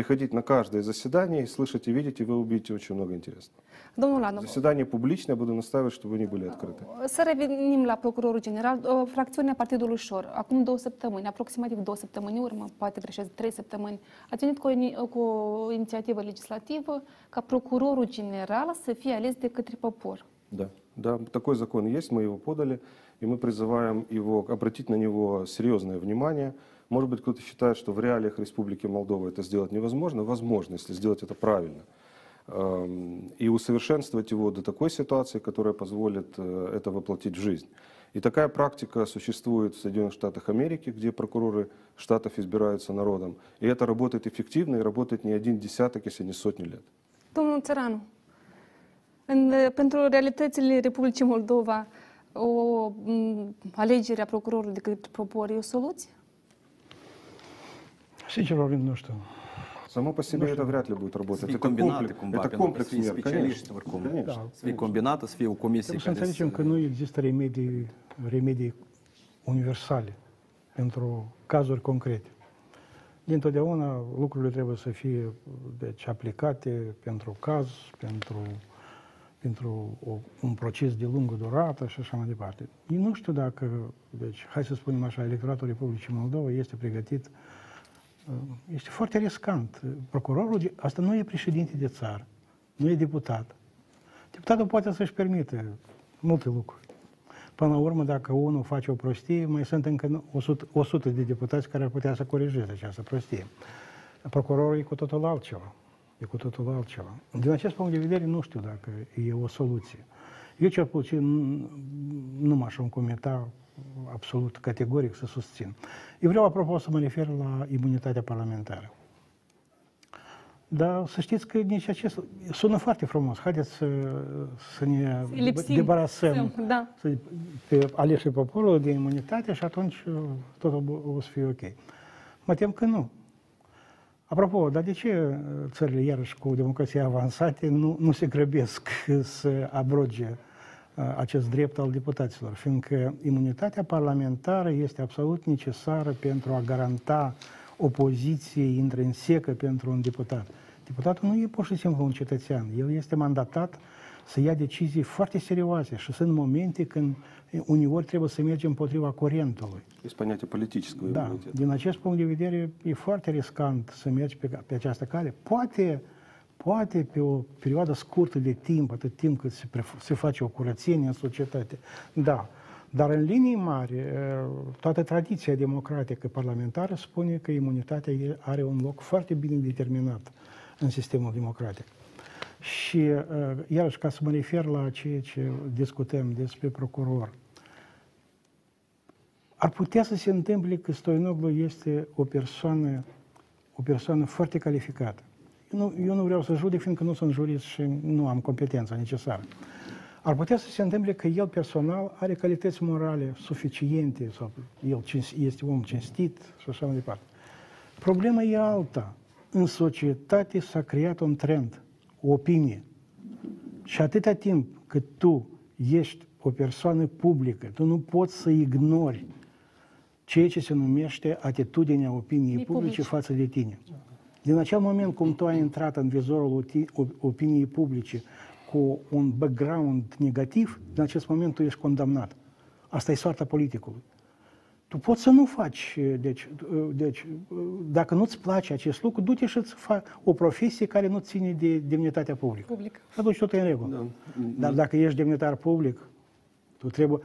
приходить на каждое заседание, и слышать и видеть, и вы увидите очень много интересного. Domnul Anu, Заседания публичные, буду настаивать, чтобы они были открыты. să revenim la procurorul general. Fracțiunea Partidului Șor, acum două săptămâni, aproximativ două săptămâni în urmă, poate greșesc, trei săptămâni, a venit cu o, ini- cu o inițiativă legislativă ca procurorul general să fie ales de către popor. Да, да, такой закон есть, мы его подали, и мы призываем его обратить на него серьезное внимание. Может быть, кто-то считает, что в реалиях Республики Молдова это сделать невозможно. Возможно, если сделать это правильно. Эм, И усовершенствовать его до такой ситуации, которая позволит э, это воплотить в жизнь. И такая практика существует в Соединенных Штатах Америки, где прокуроры штатов избираются народом. И это работает эффективно и работает не один десяток, если не сотни лет. Domnul Țăranu, în, pentru realitățile Republicii Moldova, o alegere a procurorului de către popor e o soluție? Sincer vorbind, nu știu. Само по себе это вряд ли будет Să работать. fie Это combinate комплекс, cumva, это pentru că комплекс să fie мер, specialiști конечно. oricum. Конечно. Să fie combinată, să fie o comisie Trebuie să care înțelegem că nu există remedii, remedii universale pentru cazuri concrete. Dintotdeauna lucrurile trebuie să fie deci, aplicate pentru caz, pentru, pentru o, un proces de lungă durată și așa mai departe. Eu nu știu dacă, deci, hai să spunem așa, electoratul Republicii Moldova este pregătit este foarte riscant. Procurorul, de- asta nu e președinte de țară, nu e deputat. Deputatul poate să-și permite multe lucruri. Până la urmă, dacă unul face o prostie, mai sunt încă 100, 100 de deputați care ar putea să corijeze această prostie. Procurorul e cu totul altceva. E cu totul altceva. Din acest punct de vedere, nu știu dacă e o soluție. Eu cel puțin nu m-aș încometa absolut categoric să susțin. Eu vreau, apropo, să mă refer la imunitatea parlamentară. Dar să știți că nici acest... Sună foarte frumos. Haideți să, să ne Să lipsim, debarasăm să- da. să, pe aleșii poporului de imunitate și atunci uh, totul o să fie ok. Mă tem că nu. Apropo, dar de ce uh, țările, iarăși, cu democrație avansate, nu, nu se grăbesc să abroge uh, acest drept al deputaților? Fiindcă imunitatea parlamentară este absolut necesară pentru a garanta o poziție intrinsecă pentru un deputat. Deputatul nu e pur și simplu un cetățean, el este mandatat să ia decizii foarte serioase și sunt momente când eh, uneori trebuie să mergem împotriva curentului. Есть понятие политического Da, иммунитета. din acest punct de vedere e foarte riscant să mergi pe, pe această cale. Poate, poate pe o perioadă scurtă de timp, atât timp cât se, pref- se face o curățenie în societate, da. Dar în linii mari, eh, toată tradiția democratică parlamentară spune că imunitatea e- are un loc foarte bine determinat în sistemul democratic. Și, eh, iarăși, ca să mă refer la ceea ce discutăm despre procuror, ar putea să se întâmple că Stoinoglu este o persoană, o persoană foarte calificată. Eu nu, eu nu vreau să judec, fiindcă nu sunt jurist și nu am competența necesară. Ar putea să se întâmple că el personal are calități morale suficiente, sau el cins- este om cinstit și așa mai departe. Problema e alta. În societate s-a creat un trend, o opinie. Și atâta timp cât tu ești o persoană publică, tu nu poți să ignori ceea ce se numește atitudinea opiniei Ei publice publice. față de tine. Din acel moment cum tu ai intrat în vizorul oti- op- opiniei publice cu un background negativ, din acest moment tu ești condamnat. Asta e soarta politicului. Tu poți să nu faci, deci, deci dacă nu-ți place acest lucru, du-te și îți faci o profesie care nu ține de demnitatea publică. Public. Și atunci tot e în regulă. Dar dacă ești demnitar public, tu trebuie,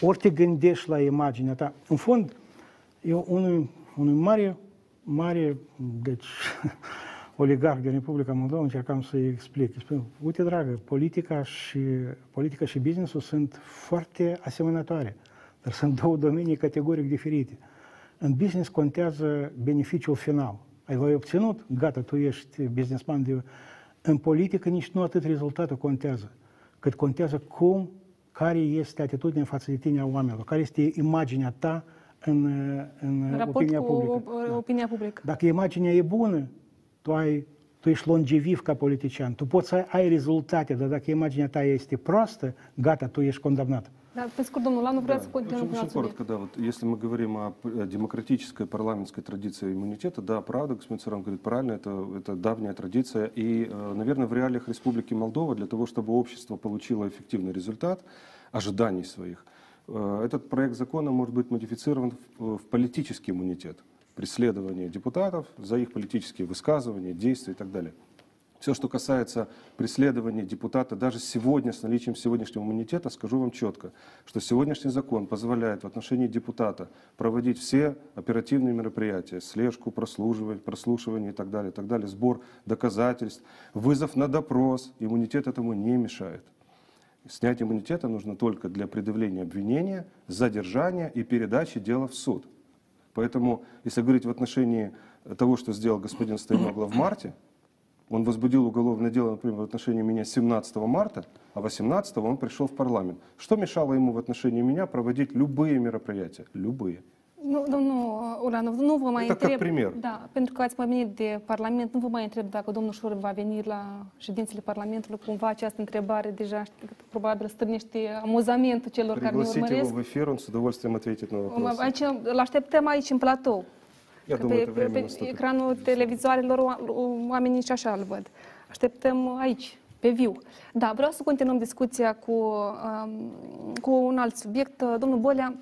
ori te gândești la imaginea ta. În fond, eu unui, unui mare, mare, deci, oligarh din Republica Moldova încercam să-i explic. Îi spun, uite, dragă, politica și, politica și businessul sunt foarte asemănătoare, dar sunt două domenii categoric diferite. În business contează beneficiul final. Ai l-ai obținut, gata, tu ești businessman de... În politică nici nu atât rezultatul contează, cât contează cum, care este atitudinea față de tine a oamenilor, care este imaginea ta în, în raport opinia publică. o- opinia publică. Dacă imaginea e bună, tu, ai, tu ești longeviv ca politician, tu poți să ai rezultate, dar dacă imaginea ta este proastă, gata, tu ești condamnat. Domnul Lanu, vreau Да, очень, очень коротко, да. Вот если мы говорим о о демократической парламентской традиции иммунитета, да, правда, господин Царам говорит правильно, это, это давняя традиция. И, э, наверное, в реалиях Республики Молдова для того, чтобы общество получило эффективный результат ожиданий своих, э, этот проект закона может быть модифицирован в, политический иммунитет, преследование депутатов за их политические высказывания, действия и так далее. Все, что касается преследования депутата, даже сегодня, с наличием сегодняшнего иммунитета, скажу вам четко, что сегодняшний закон позволяет в отношении депутата проводить все оперативные мероприятия, слежку, прослушивание, прослушивание и так далее, и так далее, сбор доказательств, вызов на допрос. Иммунитет этому не мешает. Снять иммунитета нужно только для предъявления обвинения, задержания и передачи дела в суд. Поэтому, если говорить в отношении того, что сделал господин Стоимогла в марте, он возбудил уголовное дело, например, в отношении меня 17 марта, а 18 он пришел в парламент. Что мешало ему в отношении меня проводить любые мероприятия? Любые. Nu, domnul Ulanov, nu vă mai Uite, ca întreb... premier. Da, pentru că ați mai venit de Parlament, nu vă mai întreb dacă domnul Șor va veni la ședințele Parlamentului. Cumva această întrebare deja știu că probabil strânește amuzamentul celor care ne Пригласите его urmăresc. в эфир, он с удовольствием ответит на вопросы. Aici îl așteptăm aici în platou. Я Că думаю, pe, это pe, время pe наступит. ecranul televizoarelor oa- oamenii și așa îl văd. Așteptăm aici, pe viu. Da, vreau să continuăm discuția cu, um, cu un alt subiect. Domnul Bolea,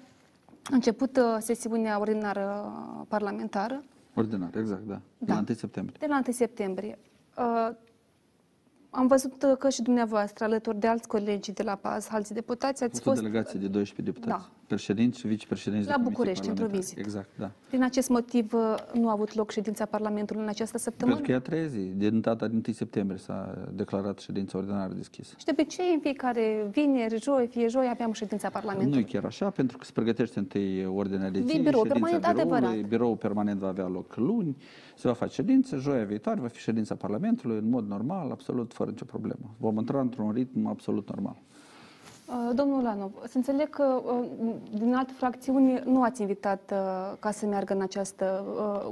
a început uh, sesiunea ordinară parlamentară Ordinar, exact, da. Da. La 1 septembrie. de la 1 septembrie. Uh, Am văzut uh, că și dumneavoastră, alături de alți colegi de la PAS, alți deputați, Am ați fost fost delegație de 12 deputați. Da. Președinți și vicepreședinți La de comisii București, într-o parlamentare. vizită. Exact, da. Din acest motiv uh, nu a avut loc ședința Parlamentului în această săptămână? Pentru că e a treia zi. Din data din 1 septembrie s-a declarat ședința ordinară deschisă. Și de obicei, în fiecare vineri, joi, fie joi, aveam ședința Nu e Parlamentului. chiar așa, pentru că se pregătește întâi ordinea de zi, Din birou ședința permanent, biroului. adevărat. Biroul permanent va avea loc luni, se va face ședință, joia viitoare va fi ședința Parlamentului în mod normal, absolut fără nicio problemă. Vom intra într-un ritm absolut normal. Uh, Domnul Lanov, să înțeleg că uh, din alte fracțiuni nu ați invitat uh, ca să meargă în această,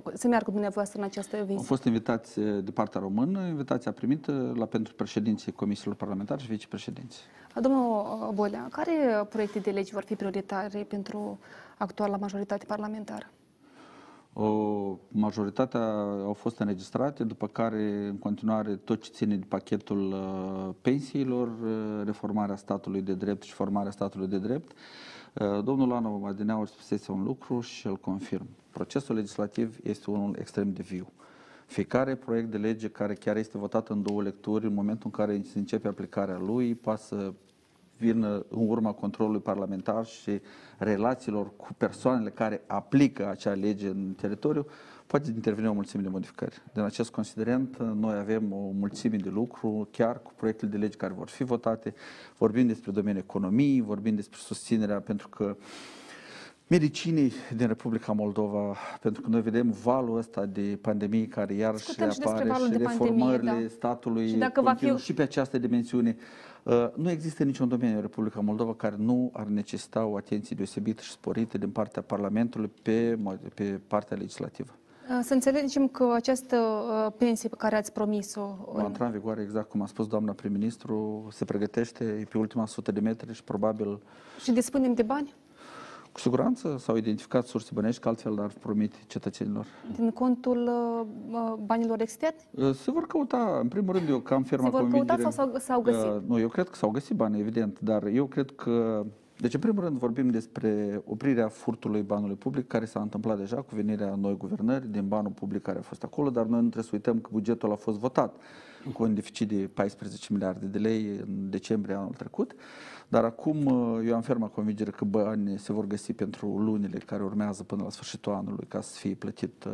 uh, să meargă dumneavoastră în această Au vizită. fost invitați eh, de partea română, invitația primită la pentru președinții comisiilor parlamentare și vicepreședinți. Uh, Domnul uh, Bolea, care uh, proiecte de legi vor fi prioritare pentru actuala majoritate parlamentară? O, majoritatea au fost înregistrate, după care, în continuare, tot ce ține de pachetul uh, pensiilor, uh, reformarea statului de drept și formarea statului de drept. Uh, domnul Anu Madineau spusese un lucru și îl confirm. Procesul legislativ este unul extrem de viu. Fiecare proiect de lege care chiar este votat în două lecturi, în momentul în care se începe aplicarea lui, poate să vină în urma controlului parlamentar și relațiilor cu persoanele care aplică acea lege în teritoriu, poate interveni o mulțime de modificări. Din acest considerent, noi avem o mulțime de lucru, chiar cu proiectele de lege care vor fi votate. Vorbim despre domeniul economiei, vorbim despre susținerea, pentru că medicinii din Republica Moldova, pentru că noi vedem valul ăsta de pandemie care iarăși Discutăm și despre apare valul și de pandemie, reformările da. statului Și dacă va fi- continuă și pe această dimensiune. Uh, Nu există niciun domeniu în Republica Moldova care nu ar necesita o atenție deosebită și sporită din partea Parlamentului pe, mo- pe partea legislativă. Uh, Să înțelegem că această uh, pensie pe care ați promis-o Va în- intra în vigoare, exact cum a spus doamna prim-ministru, se pregătește e pe ultima sută de metri și probabil și dispunem de bani cu siguranță s-au identificat surse bănești, că altfel ar promite cetățenilor. din contul uh, uh, banilor externi? Uh, Se vor căuta, în primul rând, eu cam ferma Se vor convingere... căuta sau s-au- s-au găsit? Uh, nu, eu cred că s-au găsit bani, evident, dar eu cred că... Deci, în primul rând, vorbim despre oprirea furtului banului public, care s-a întâmplat deja cu venirea noi guvernări din banul public care a fost acolo, dar noi nu trebuie să uităm că bugetul a fost votat cu un deficit de 14 miliarde de lei în decembrie anul trecut. Dar acum uh, eu am ferma convingere că bani se vor găsi pentru lunile care urmează până la sfârșitul anului ca să fie plătit uh,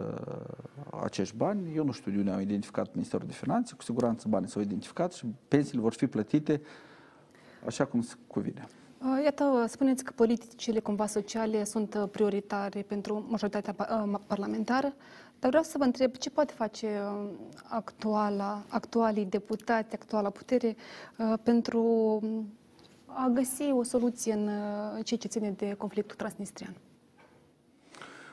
acești bani. Eu nu știu de unde au identificat Ministerul de Finanțe, cu siguranță banii s-au identificat și pensiile vor fi plătite așa cum se cuvine. Uh, Iată, spuneți că politicile cumva sociale sunt uh, prioritare pentru majoritatea pa- uh, parlamentară, dar vreau să vă întreb ce poate face uh, actuala, actualii deputați, actuala putere uh, pentru um, a găsi o soluție în uh, ceea ce ține de conflictul transnistrian.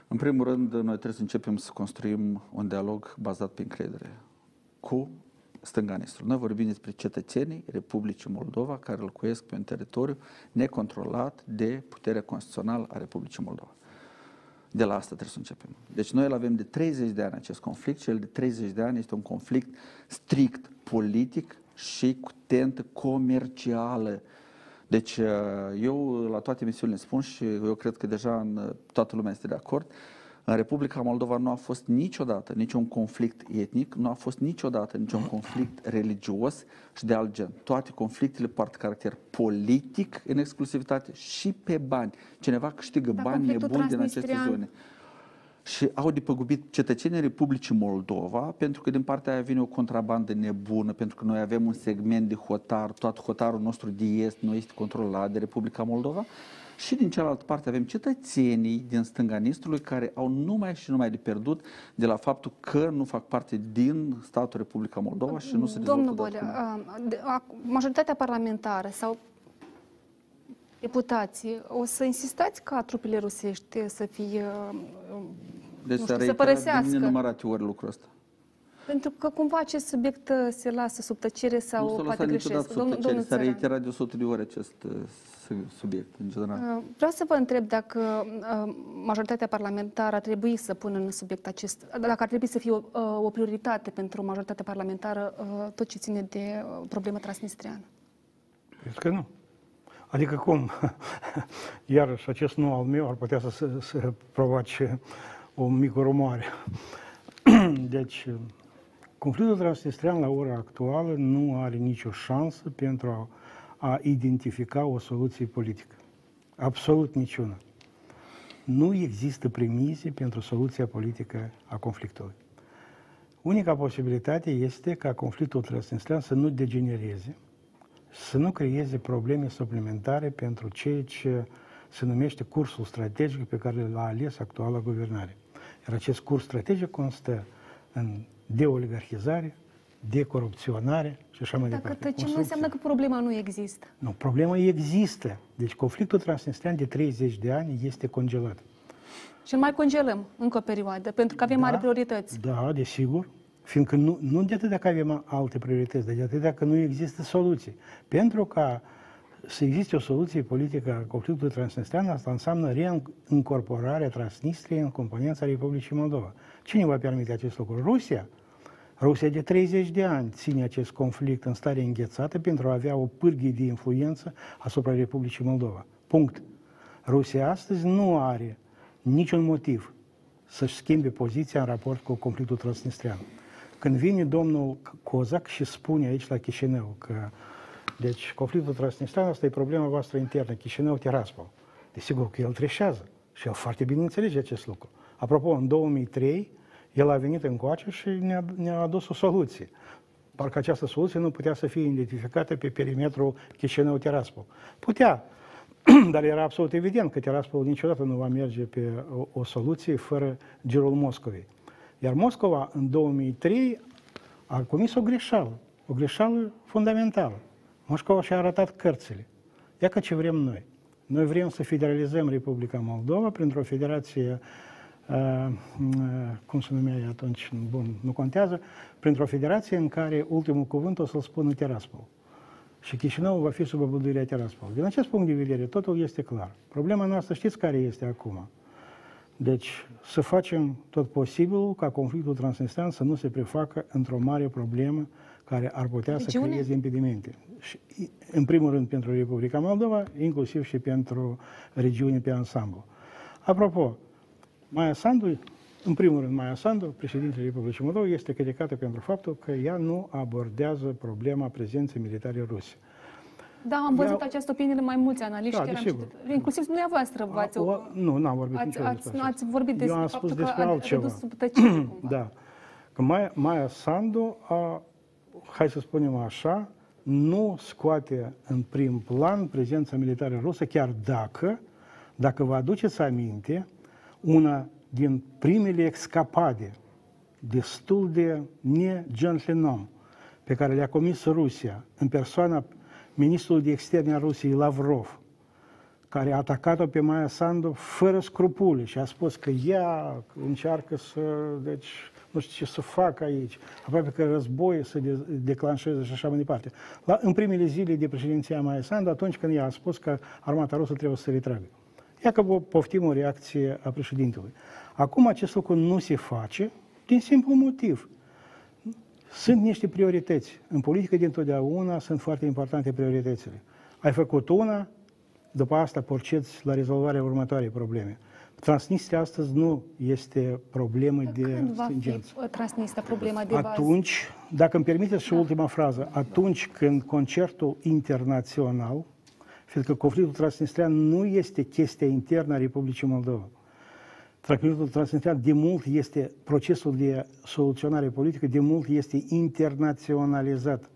În primul rând, noi trebuie să începem să construim un dialog bazat pe încredere cu stânganistul. Noi vorbim despre cetățenii Republicii Moldova care locuiesc pe un teritoriu necontrolat de puterea constituțională a Republicii Moldova. De la asta trebuie să începem. Deci noi îl avem de 30 de ani acest conflict și el de 30 de ani este un conflict strict politic și cu tentă comercială. Deci uh, eu la toate emisiunile spun și eu cred că deja în, uh, toată lumea este de acord, în Republica Moldova nu a fost niciodată niciun conflict etnic, nu a fost niciodată niciun conflict religios și de alt gen. Toate conflictele poartă caracter politic în exclusivitate și pe bani. Cineva câștigă Dar bani conflictul nebuni din aceste transnistrian- zone. Și au depăgubit cetățenii Republicii Moldova pentru că din partea aia vine o contrabandă nebună, pentru că noi avem un segment de hotar, tot hotarul nostru de est nu este controlat de Republica Moldova și din cealaltă parte avem cetățenii din stânga Nistului care au numai și numai de pierdut de la faptul că nu fac parte din statul Republica Moldova și nu se dezvoltă Domnul odată Bolea, cu noi. a, de- a- majoritatea parlamentară sau deputații, o să insistați ca trupele rusești să fie, uh, Deci nu s-a știu, să reiterat de părăsească? nenumărate ori lucrul ăsta. Pentru că cumva acest subiect uh, se lasă sub tăcere sau nu s-a poate lăsat niciodată greșesc. sub Domnul- tăcere, domnul s-a Țăran. reiterat de 100 de ori acest uh, su- subiect în general. Uh, Vreau să vă întreb dacă uh, majoritatea parlamentară ar trebui să pună în subiect acest, dacă ar trebui să fie o, uh, o prioritate pentru majoritatea parlamentară uh, tot ce ține de uh, problema transnistriană. Cred că nu. Adică cum? Iarăși, acest nu al meu ar putea să, să, să provoace o mică rumoare. Deci, conflictul transnistrian la ora actuală nu are nicio șansă pentru a, a identifica o soluție politică. Absolut niciuna. Nu există premize pentru soluția politică a conflictului. Unica posibilitate este ca conflictul transnistrian să nu degenereze, să nu creeze probleme suplimentare pentru ceea ce se numește cursul strategic pe care l-a ales actuala guvernare. Iar acest curs strategic constă în deoligarhizare, decorupționare și așa mai Dacă departe. tăcem, nu Construcție. înseamnă că problema nu există. Nu, problema există. Deci conflictul transnistrian de 30 de ani este congelat. Și îl mai congelăm încă o perioadă, pentru că avem mari priorități. Da, desigur. Fiindcă nu, nu de atât dacă avem alte priorități, dar de atât dacă nu există soluții. Pentru ca să existe o soluție politică a conflictului transnistrian, asta înseamnă reîncorporarea Transnistriei în componența Republicii Moldova. Cine va permite acest lucru? Rusia. Rusia de 30 de ani ține acest conflict în stare înghețată pentru a avea o pârghie de influență asupra Republicii Moldova. Punct. Rusia astăzi nu are niciun motiv să-și schimbe poziția în raport cu conflictul transnistrian. Când vine domnul Cozac și spune aici la Chișinău că deci conflictul transnistrian asta e problema voastră internă, Chișinău-Tiraspol. Desigur că el treșează și el foarte bine înțelege acest lucru. Apropo, în 2003 el a venit încoace și ne-a, ne-a adus o soluție. Parcă această soluție nu putea să fie identificată pe perimetrul Chișinău-Tiraspol. Putea, dar era absolut evident că Tiraspol niciodată nu va merge pe o, o soluție fără girul Moscovei. Iar Moscova în 2003 a comis o greșeală, o greșeală fundamentală. Moscova și-a arătat cărțile. Ia că ce vrem noi. Noi vrem să federalizăm Republica Moldova printr-o federație, uh, uh, cum se numea ea atunci, bun, nu contează, printr-o federație în care ultimul cuvânt o să-l spună Tiraspol. Și Chișinău va fi sub abuduirea Tiraspol. Din acest punct de vedere, totul este clar. Problema noastră știți care este acum? Deci, să facem tot posibilul ca conflictul transnistrian să nu se prefacă într-o mare problemă care ar putea să Regiune? creeze impedimente. Și, în primul rând pentru Republica Moldova, inclusiv și pentru regiune pe ansamblu. Apropo, Maia Sandu, în primul rând, Maia Sandu, președintele Republicii Moldova, este criticată pentru faptul că ea nu abordează problema prezenței militare ruse. Da, am văzut Eu- această opinie de mai mulți analiști, Da, chiar am desigur. citit. inclusiv dumneavoastră v-ați... O, nu, n-am vorbit Ați, niciodată ați, despre ați asta. vorbit despre Eu am faptul spus despre că a altceva. redus sub tăcere, cumva. Da. Că Maia, Maia Sandu a, hai să spunem așa, nu scoate în prim plan prezența militară rusă, chiar dacă, dacă vă aduceți aminte, una din primele escapade destul de ne-gentleman pe care le-a comis Rusia în persoana ministrului de externe a Rusiei, Lavrov, care a atacat-o pe Maia Sandu fără scrupule și a spus că ea încearcă să, deci, nu știu ce să facă aici, aproape că război să de, declanșeze și așa mai departe. La, în primele zile de președinția Maia Sandu, atunci când ea a spus că armata rusă trebuie să se retragă. Ia că vă poftim o reacție a președintelui. Acum acest lucru nu se face din simplu motiv. Sunt niște priorități. În politică dintotdeauna sunt foarte importante prioritățile. Ai făcut una, după asta porceți la rezolvarea următoarei probleme. Transnistria astăzi nu este problemă de Când va fi stringență. uh, transmisă problema de bază? Atunci, dacă îmi permiteți și ultima frază, atunci când concertul internațional, fiindcă conflictul transnistrian nu este chestia internă a Republicii Moldova. Conflictul transnistrian de mult este, procesul de soluționare politică de mult este internaționalizat.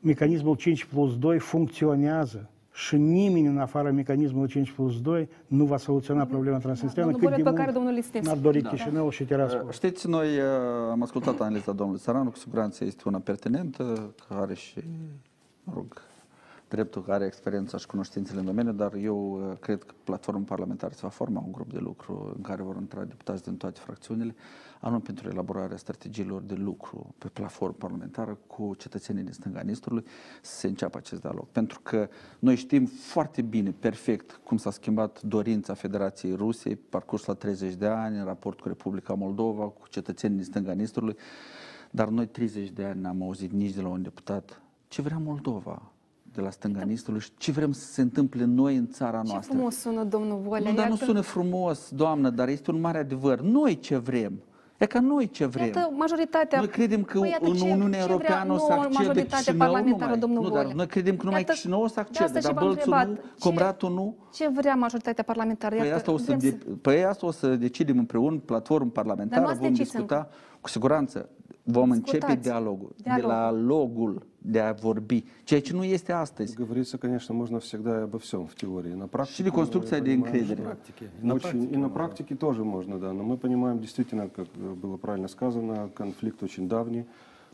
Mecanismul 5 plus 2 funcționează și nimeni în afara mecanismului 5 plus 2 nu va soluționa problema transnistriană domnul Bore, pe care mult domnul Lisnevski. n-ar dori Da. Chișinău și Tiraspol. Știți, noi uh, am ascultat analiza domnului Țăranu, cu siguranță este una pertinentă, care are și, mă rog, dreptul care are experiența și cunoștințele în domeniu, dar eu uh, cred că platforma parlamentară se va forma un grup de lucru în care vor intra deputați din toate fracțiunile, anul pentru elaborarea strategiilor de lucru pe platformă parlamentară cu cetățenii din stânga Nistrului să se înceapă acest dialog. Pentru că noi știm foarte bine, perfect, cum s-a schimbat dorința Federației Rusiei parcurs la 30 de ani în raport cu Republica Moldova, cu cetățenii din stânga Nistrului, dar noi 30 de ani n-am auzit nici de la un deputat ce vrea Moldova de la stânga Nistrului și ce vrem să se întâmple noi în țara Ce noastră. frumos sună domnul Volea. Nu, dar nu iată. sună frumos, doamnă, dar este un mare adevăr. Noi ce vrem? E ca noi ce vrem. Iată, majoritatea... Noi credem că Păi, iată, în ce- Uniunea ce vrea Europeană o să nouă accede majoritate Chișinău parlamentară, numai. domnul Nu, dar Volea. noi credem că numai Iată, Chișinău o să de accede, asta și dar v-am Bălțul întrebat, nu, ce- Comratul nu. Ce vrea majoritatea parlamentară? Păi Iată, asta, o să vrem de, păi asta o să decidem împreună, platformă Dar parlamentară, nu ați vom decis discuta, cu siguranță, vom începe Discutați. dialogul, de Dialogul. la logul de a vorbi, ceea ce nu este astăzi. Говорится, конечно, можно всегда и обо всем в теории. На практике Și de construcția мы de încredere. что- Очень- и на практике тоже можно, да. Но мы понимаем, действительно, как было правильно сказано, конфликт очень давний.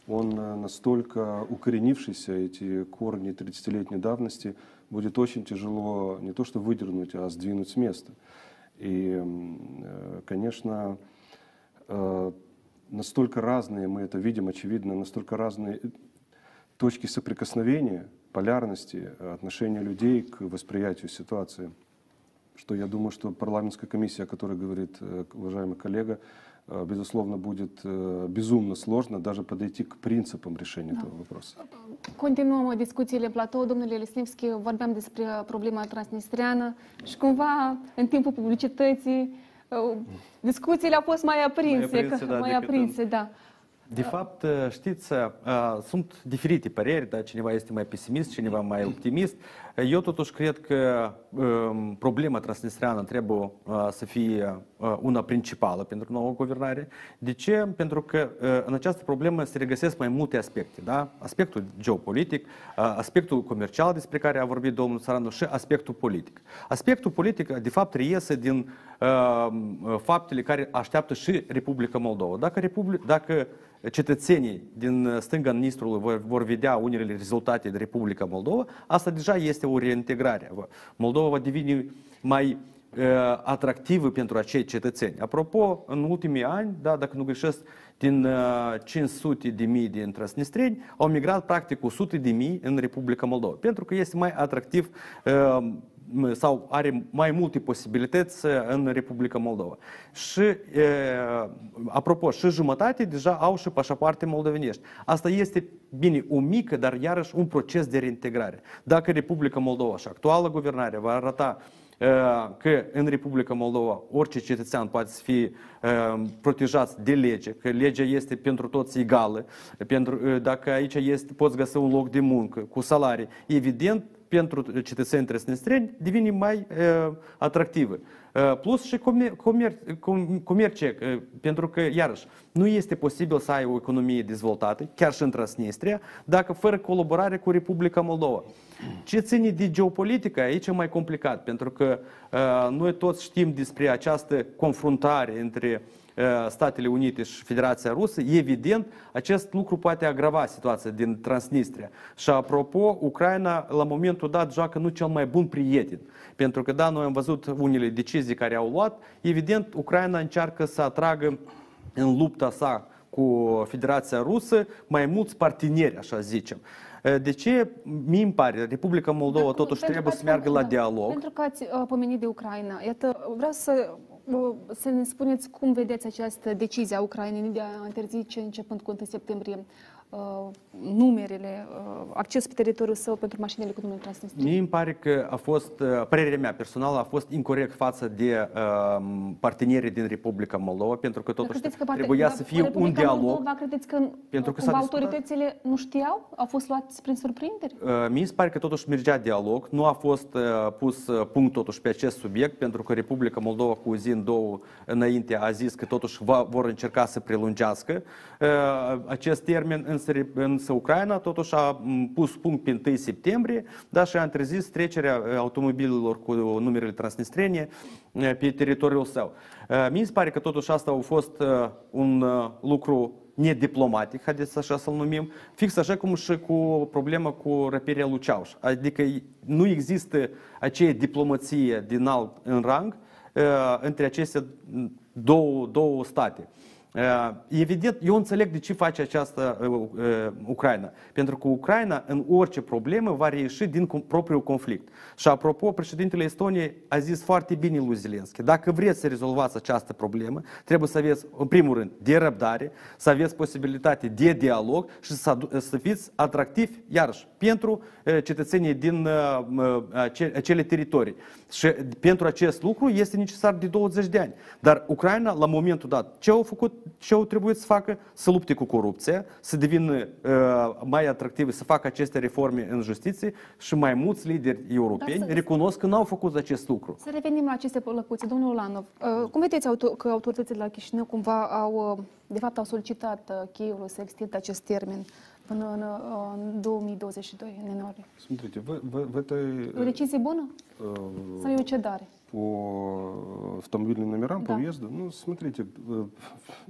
Он э, настолько укоренившийся, эти корни 30-летней давности, будет очень тяжело не то что выдернуть, а сдвинуть с места. И, э, конечно, э, настолько разные мы это видим, очевидно, настолько разные точки соприкосновения, полярности, э, отношения людей к восприятию ситуации, что я думаю, что парламентская комиссия, о которой говорит э, уважаемый коллега, э, безусловно, будет безумно sложно даже подойти к принципам решения этого вопроса. Continuăm discuțiile platou. Domnule Lisnivski, vorbeam despre problema transnistriană și cumva, în timpul publicității, discuțiile au fost mai aprinse. Mai aprinse, că- da, mai decât aprinse, da. De fapt, știți, sunt diferite păreri, da? cineva este mai pesimist, cineva mai optimist. Eu totuși cred că um, problema transnistriană trebuie uh, să fie uh, una principală pentru noua guvernare. De ce? Pentru că uh, în această problemă se regăsesc mai multe aspecte. Da? Aspectul geopolitic, uh, aspectul comercial despre care a vorbit domnul Saranu și aspectul politic. Aspectul politic, de fapt, reiese din uh, faptele care așteaptă și Republica Moldova. Dacă, Republic, dacă cetățenii din stânga Nistrului vor, vor vedea unele rezultate de Republica Moldova, asta deja este o reintegrare. Moldova va deveni mai uh, atractivă pentru acei cetățeni. Apropo, în ultimii ani, da, dacă nu greșesc, din uh, 500 de mii din transnistreni au migrat practic 100 de mii în Republica Moldova, pentru că este mai atractiv uh, sau are mai multe posibilități în Republica Moldova. Și, e, apropo, și jumătate deja au și pașapoarte moldovenești. Asta este, bine, o mică, dar iarăși un proces de reintegrare. Dacă Republica Moldova și actuala guvernare va arăta e, că în Republica Moldova orice cetățean poate să fie e, protejat de lege, că legea este pentru toți egală, pentru, e, dacă aici este, poți găsi un loc de muncă cu salarii, evident, pentru cetățenii transnistreni devine mai uh, atractivă. Uh, plus și comer, comer, com, comerce, uh, pentru că, iarăși, nu este posibil să ai o economie dezvoltată, chiar și în Transnistria, dacă fără colaborare cu Republica Moldova. Ce ține de geopolitică, aici e mai complicat, pentru că uh, noi toți știm despre această confruntare între Statele Unite și Federația Rusă, evident, acest lucru poate agrava situația din Transnistria. Și apropo, Ucraina la momentul dat joacă nu cel mai bun prieten. Pentru că, da, noi am văzut unele decizii care au luat, evident, Ucraina încearcă să atragă în lupta sa cu Federația Rusă mai mulți parteneri, așa zicem. De ce mi îmi pare, Republica Moldova Dacă- totuși pentru trebuie că să meargă la da, dialog? Pentru că ați uh, pomenit de Ucraina. Iată, vreau să, uh, să ne spuneți cum vedeți această decizie a Ucrainei de a interzice începând cu 1 septembrie? uh, numerele, uh, acces pe teritoriul său pentru mașinile cu numele Transnistria. Mie îmi pare că a fost, uh, părerea mea personală, a fost incorrect față de uh, partenerii din Republica Moldova, pentru că Dar totuși credeți că parte- trebuia dar să fie un Republica dialog. Moldova, credeți că, Pentru că cumva s-a discutat. autoritățile nu știau? Au fost luați prin surprindere? Uh, Mie se pare că totuși mergea dialog, nu a fost uh, pus uh, punct totuși pe acest subiect, pentru că Republica Moldova cu o zi în două înainte a zis că totuși va, vor încerca să prelungească uh, acest termen, însă, re- însă Ucraina totuși a m, pus punct pe 1 septembrie, dar și a interzis trecerea uh, automobilelor cu numerele transnistrene uh, pe teritoriul său. Uh, Mie se pare că totuși asta a fost uh, un uh, lucru nediplomatic, haideți așa să-l numim, fix așa cum și cu problema cu răpirea lui Ceauș. Adică nu există aceea diplomație din alt în rang uh, între aceste două, două state. Uh, Evident, eu înțeleg de ce face această uh, uh, Ucraina. Pentru că Ucraina în orice problemă va reieși din com- propriul conflict. Și apropo, președintele Estoniei a zis foarte bine lui Zelensky, dacă vreți să rezolvați această problemă, trebuie să aveți, în primul rând, de răbdare, să aveți posibilitate de dialog și să, adu- să fiți atractivi, iarăși, pentru uh, cetățenii din uh, uh, ace- acele teritorii. Și pentru acest lucru este necesar de 20 de ani. Dar Ucraina, la momentul dat, ce au făcut, ce au trebuit să facă? Să lupte cu corupția, să devină uh, mai atractive, să facă aceste reforme în justiție și mai mulți lideri europeni Da, să- recunosc că n-au făcut acest lucru. Să revenim la aceste lăcuțe. Domnul Ulanov, uh, cum vedeți auto- că autoritățile la Chișinău cumva au, uh, de fapt, au solicitat uh, Chievului să extindă acest termen până în, uh, în 2022, în ianuarie? Смотрите, в, в- в этой... E o decizie bună э, sau e o cedare? По автомобильным номерам, по Да. въезду, ну, смотрите, э,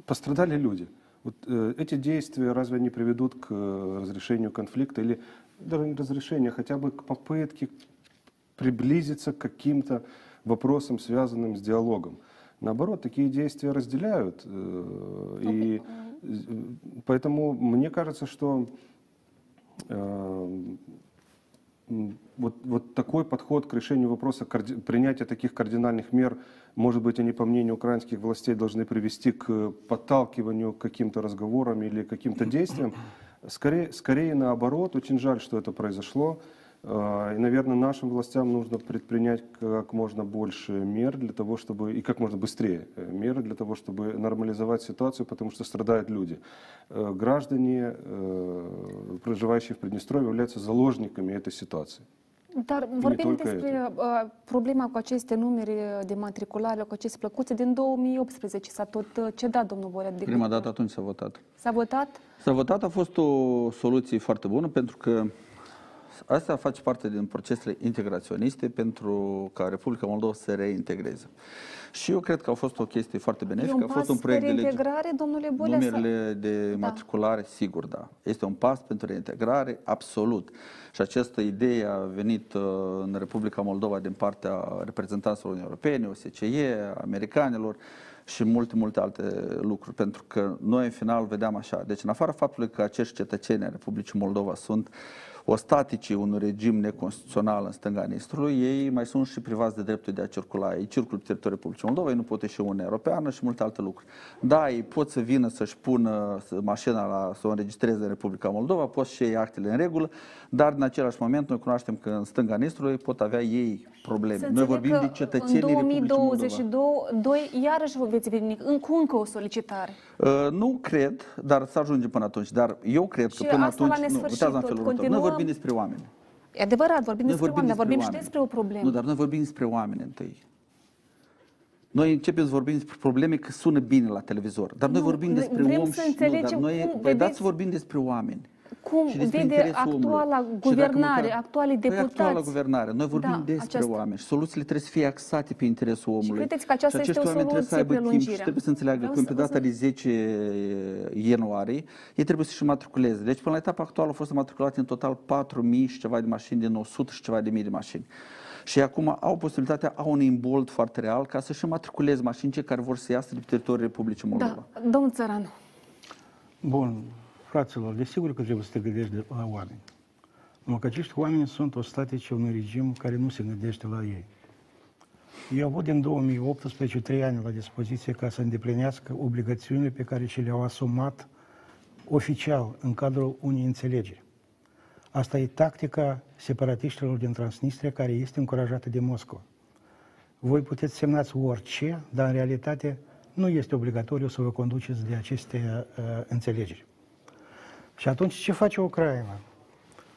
пострадали люди. Вот э, эти действия разве не приведут к э, разрешению конфликта или даже не разрешению, хотя бы к попытке приблизиться к каким-то вопросам, связанным с диалогом? Наоборот, такие действия разделяют. э, И э, поэтому мне кажется, что э, Вот, вот такой подход к решению вопроса карди- принятия таких кардинальных мер, может быть, они, по мнению украинских властей, должны привести к подталкиванию к каким-то разговорам или каким-то действиям. Скорее, скорее наоборот, очень жаль, что это произошло. А, И, наверное, нашим властям нужно предпринять как можно больше мер для того, чтобы, и как можно быстрее э, меры для того, чтобы нормализовать ситуацию, потому что страдают люди. Э, Граждане, э, проживающие в Приднестровье, являются заложниками этой ситуации. Dar vorbim despre uh, problema cu aceste numere de matriculare, cu aceste plăcuțe din 2018. S-a tot cedat, domnul Borea. De Prima dată atunci s-a votat. S-a votat? S-a votat, a fost o soluție foarte bună pentru că asta face parte din procesele integraționiste pentru ca Republica Moldova să se reintegreze. Și eu cred că a fost o chestie foarte E benefică. un a fost pas un proiect spre de lege. integrare, domnule Bolea? sau- Numerele de Da. matriculare, sigur, da. Este un pas pentru reintegrare, absolut. Și această idee a venit uh, în Republica Moldova din partea reprezentanților Uniunii Europene, OSCE, americanilor și multe, multe alte lucruri. Pentru că noi, în final, vedeam așa. Deci, în afara faptului că acești cetățeni ai Republicii Moldova sunt ostatici unui regim neconstituțional în stânga Nistrului, ei mai sunt și privați de dreptul de a circula. Ei circulă pe teritoriul Republicii Moldova, ei nu pot ieși în Uniunea Europeană și multe alte lucruri. Da, ei pot să vină să-și pună să- mașina la, să o înregistreze în Republica Moldova, pot și ei actele în regulă, dar în același moment noi cunoaștem că în stânga Nistrului pot avea ei probleme. Să noi înțeleg vorbim că de cetățenii în Republicii Moldova. 2022, doi, iarăși veți veni în- cu încă o solicitare. Uh, nu cred, dar să ajungem până atunci. Dar eu cred Și că până asta la atunci, nu, nesfârșit uitați în tot. felul următor. Noi Continuăm. Vorbim despre oameni. E adevărat, vorbim Noi despre oameni, dar vorbim și oameni. despre o problemă. Nu, dar noi vorbim despre oameni întâi. Noi începem să vorbim despre probleme că sună bine la televizor, dar noi Nu, vorbim noi despre vrem om să și nu, dar înțelegem noi, cum păi vedeți- dați să vorbim despre oameni. Cum și despre vede interesul omului. actuala Și dacă guvernare, măcar- actualii Păi deputați? actuala guvernare. Noi vorbim Da, despre aceasta. oameni și soluțiile trebuie să fie axate pe interesul omului. credeți că aceasta și acești este o oameni trebuie să soluție, aibă timp și prelungirea? trebuie să înțeleagă Vreau că să- pe data o să- de 10 ianuarie ei trebuie să-și matriculeze. Deci până la etapa actuală au fost matriculate în total 4.000 și ceva de mașini din 100 și ceva de mii de mașini. Și acum au posibilitatea, au un imbold foarte real ca să-și matriculeze mașini cei care vor să iasă de pe teritoriul Republicii Moldova. Da, domnul Țăranu. Bun, fraților, desigur că trebuie să te gândești de, la oameni. Numai că acești oameni sunt ostatice unui regim care nu se gândește la ei. Ei au avut din 2018 trei ani la dispoziție ca să îndeplinească obligațiunile pe care și le-au asumat oficial în cadrul unei înțelegeri. Asta e tactica separatiștilor din Transnistria care este încurajată de Moscova. Voi puteți semnați orice, dar în realitate nu este obligatoriu să vă conduceți de aceste uh, înțelegeri. Și atunci ce face Ucraina?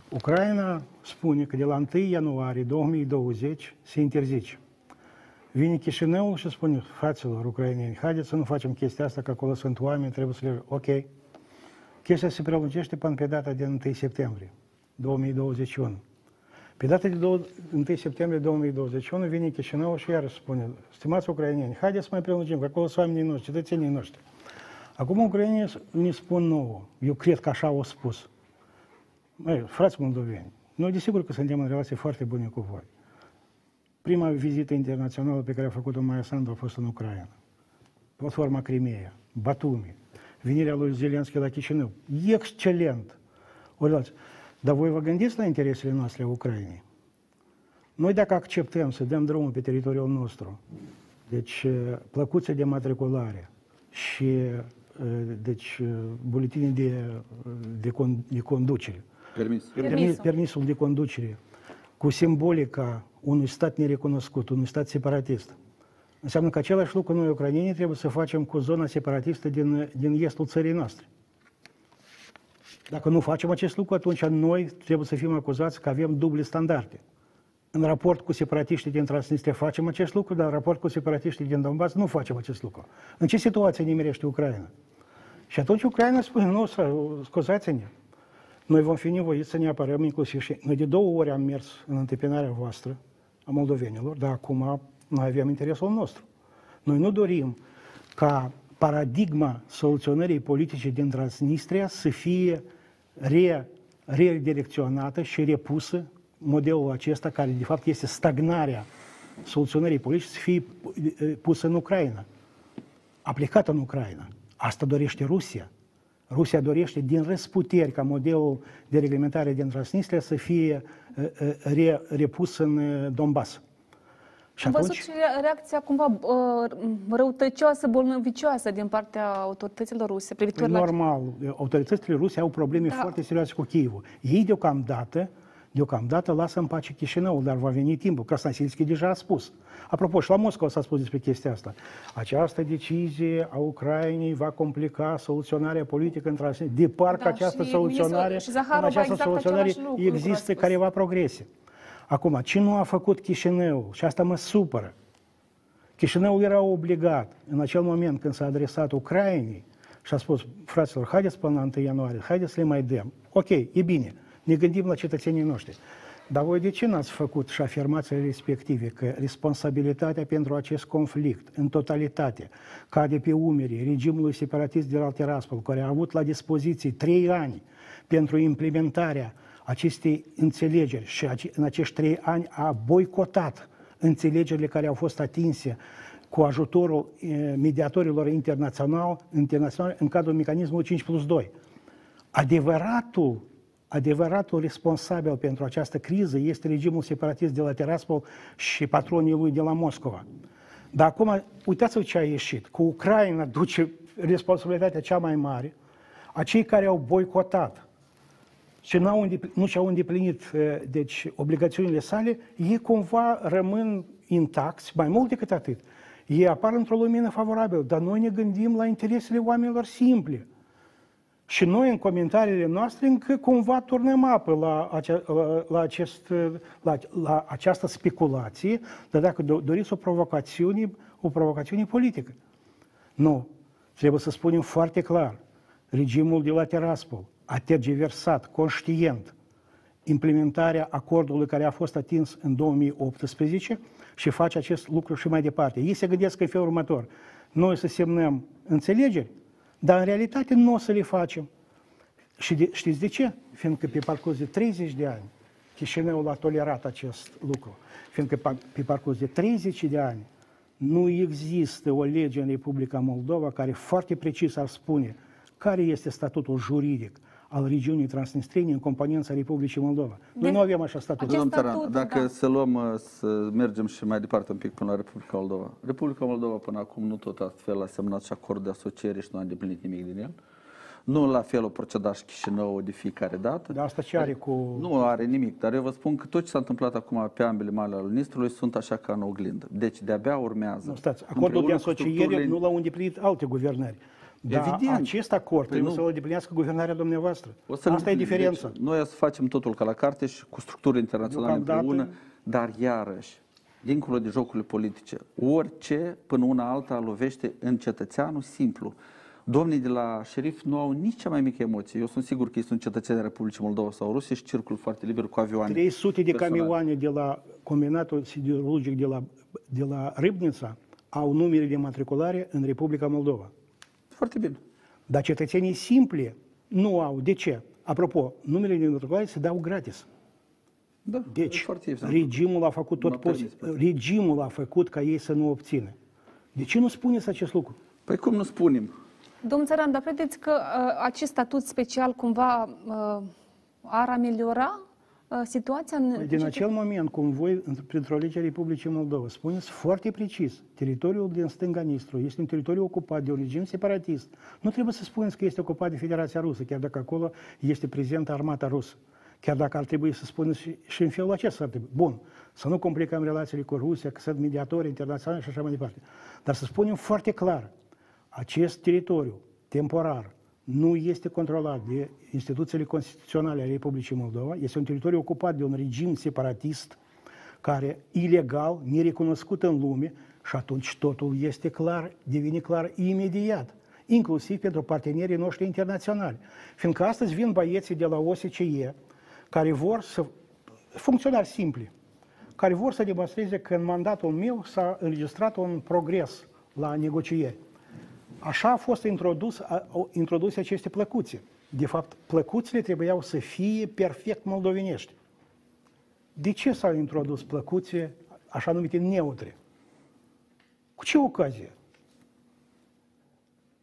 Ucraina spune că de la 1 ianuarie 2020 se interzice. Vine Chișinăul și spune, fraților ucraineni, haideți să nu facem chestia asta, că acolo sunt oameni, trebuie să le... Ok. Chestia se prelungește până pe data de 1 septembrie 2021. Pe data de 1 septembrie 2021 vine Chișinău și iar spune, stimați ucraineni, haideți să mai prelungim, că acolo sunt oamenii noștri, cetățenii noștri. Acum ucrainenii ne spun nouă, eu cred că așa au spus. Măi, frați moldoveni, noi desigur că suntem în relații foarte bune cu voi. Prima vizită internațională pe care a făcut-o Maia Sandu a fost în Ucraina. Platforma Crimea, Batumi, venirea lui Zelenski la Chișinău. Excelent! Ori dar voi vă gândiți la interesele noastre a Ucrainei? Noi dacă acceptăm să dăm drumul pe teritoriul nostru, deci plăcuțe de matriculare și deci buletine de, de, con, de conducere, Permis. Permisul. permisul de conducere, cu simbolica unui stat nerecunoscut, unui stat separatist. Înseamnă că același lucru noi, ucrainienii, trebuie să facem cu zona separatistă din, din estul țării noastre. Dacă nu facem acest lucru, atunci noi trebuie să fim acuzați că avem duble standarde. În raport cu separatiștii din Transnistria facem acest lucru, dar în raport cu separatiștii din Donbass nu facem acest lucru. În ce situație nimerește Ucraina? Și atunci Ucraina spune, nu, scuzați-ne, noi vom fi nevoiți să ne apărăm inclusiv și noi de două ori am mers în întâmpinarea voastră a moldovenilor, dar acum noi avem interesul nostru. Noi nu dorim ca paradigma soluționării politice din Transnistria să fie re, redirecționată și repusă modelul acesta, care de fapt este stagnarea soluționării politice, să fie pusă în Ucraina, aplicată în Ucraina. Asta dorește Rusia. Rusia dorește din răsputeri ca modelul de reglementare din Transnistria să fie re, repus în Donbass. Și Am văzut și reacția cumva răutăcioasă, bolnăvicioasă din partea autorităților ruse privitor păi la... Normal, autoritățile ruse au probleme da. foarte serioase cu Kievul. Ei deocamdată Deocamdată lasă în pace Chișinăul, dar va veni timpul. Krasnosilski deja a spus. Apropo, și la Moscova s-a spus despre chestia asta. Această decizie a Ucrainei va complica soluționarea politică între De parcă Da, această și soluționare, ministrul- și în Zaharova această exact soluționare același lucru, lucru a există spus. careva progrese. Acum, ce nu a făcut Chișinăul? Și asta mă supără. Chișinăul era obligat, în acel moment când s-a adresat Ucrainei și a spus, fraților, haideți până la 1 ianuarie, haideți să le mai dăm. Ok, e bine, ne gândim la cetățenii noștri. Dar voi de ce n-ați făcut și afirmațiile respective că responsabilitatea pentru acest conflict, în totalitate, cade pe umerii regimului separatist de la Tiraspol, care a avut la dispoziție trei ani pentru implementarea acestei înțelegeri și ace- în acești trei ani a boicotat înțelegerile care au fost atinse cu ajutorul eh, mediatorilor internaționali, internaționali în cadrul mecanismului 5 plus 2. Adevăratul, adevăratul responsabil pentru această criză este regimul separatist de la Tiraspol și patronii lui de la Moscova. Dar acum, uitați-vă ce a ieșit. Cu Ucraina duce responsabilitatea cea mai mare a cei care au boicotat și nu, au îndepl- nu și-au îndeplinit eh, deci, obligațiunile sale, ei cumva rămân intacți, mai mult decât atât. Ei apar într-o lumină favorabilă, dar noi ne gândim la interesele oamenilor simple. Și noi, în comentariile noastre, încă cumva turnăm apă la, acea, la, la, acest, la, la această speculație, dar dacă do- doriți o provocațiune, o provocațiune politică. Nu. Trebuie să spunem foarte clar. Regimul de la Tiraspol a tergiversat conștient implementarea acordului care a fost atins în 2018 și face acest lucru și mai departe. Ei se gândesc că e felul următor. Noi să semnăm înțelegeri, dar în realitate nu o să le facem. Și de, știți de ce? Fiindcă pe parcurs de 30 de ani, Chișinăul a tolerat acest lucru, fiindcă pa- pe parcurs de 30 de ani nu există o lege în Republica Moldova care foarte precis ar spune care este statutul juridic al regiunii Transnistriei în componența Republicii Moldova. Noi De- nu avem așa statut. Acest Domnul Țăran, statut, dacă da. să luăm, uh, să mergem și mai departe un pic până la Republica Moldova. Republica Moldova până acum nu tot astfel a semnat și acord de asociere și nu a îndeplinit nimic din el. Nu la fel o proceda și Chișinău de fiecare dată. Dar asta ce are cu... Nu are nimic, dar eu vă spun că tot ce s-a întâmplat acum pe ambele male ale Nistrului sunt așa ca în oglindă. Deci de-abia urmează. Nu, stați, acordul de Împreună cu asociere structurile- nu l-au îndeplinit alte guvernări. Dar Evident. acest acord Păi trebuie nu. să-l îndeplinească guvernarea dumneavoastră. O să Asta e diferența. Deci, noi o să facem totul ca la carte și cu structuri internaționale Deocamdată- împreună, dar iarăși, dincolo de jocurile politice, orice până una alta lovește în cetățeanul simplu. Domnii de la șerif nu au nici cea mai mică emoție. Eu sunt sigur că ei sunt cetățeni ai Republicii Moldova sau Rusia și circul foarte liber cu avioane. 300 de personale. camioane de la combinatul siderurgic de la, de la Râbnița au numere de matriculare în Republica Moldova. Foarte bine. Dar cetățenii simpli nu au. De ce? Apropo, numerele de matriculare se dau gratis. Da, e Deci, foarte ieftin. regimul a făcut tot M-a permis posibil. plătiți. Regimul a făcut ca ei să nu obțină. De ce nu spuneți acest lucru? Păi cum nu spunem? Domnul Țăran, dar credeți că uh, acest statut special cumva uh, ar ameliora uh, situația în... Păi Din acel moment, cum voi, într- printr-o lege a Republicii Moldova, spuneți foarte precis, teritoriul din stânga Nistru este un teritoriu ocupat de un regim separatist. Nu trebuie să spuneți că este ocupat de Federația Rusă, chiar dacă acolo este prezentă armata rusă. Chiar dacă ar trebui să spuneți și, și în felul acesta ar trebui. Bun, să nu complicăm relațiile cu Rusia, că sunt mediatori internaționali și așa mai departe. Dar să spunem foarte clar, acest teritoriu temporar nu este controlat de instituțiile constituționale ale Republicii Moldova, este un teritoriu ocupat de un regim separatist care ilegal, nerecunoscut în lume și atunci totul este clar, devine clar imediat, inclusiv pentru partenerii noștri internaționali. Fiindcă astăzi vin băieții de la OSCE care vor să, funcționari simpli, care vor să demonstreze că în mandatul meu s-a înregistrat un progres la negocieri. Așa a fost introdus, a, au- introduse aceste plăcuțe. De fapt, plăcuțele trebuiau să fie perfect moldovenești. De ce s-au introdus plăcuțe așa numite neutre? Cu ce ocazie?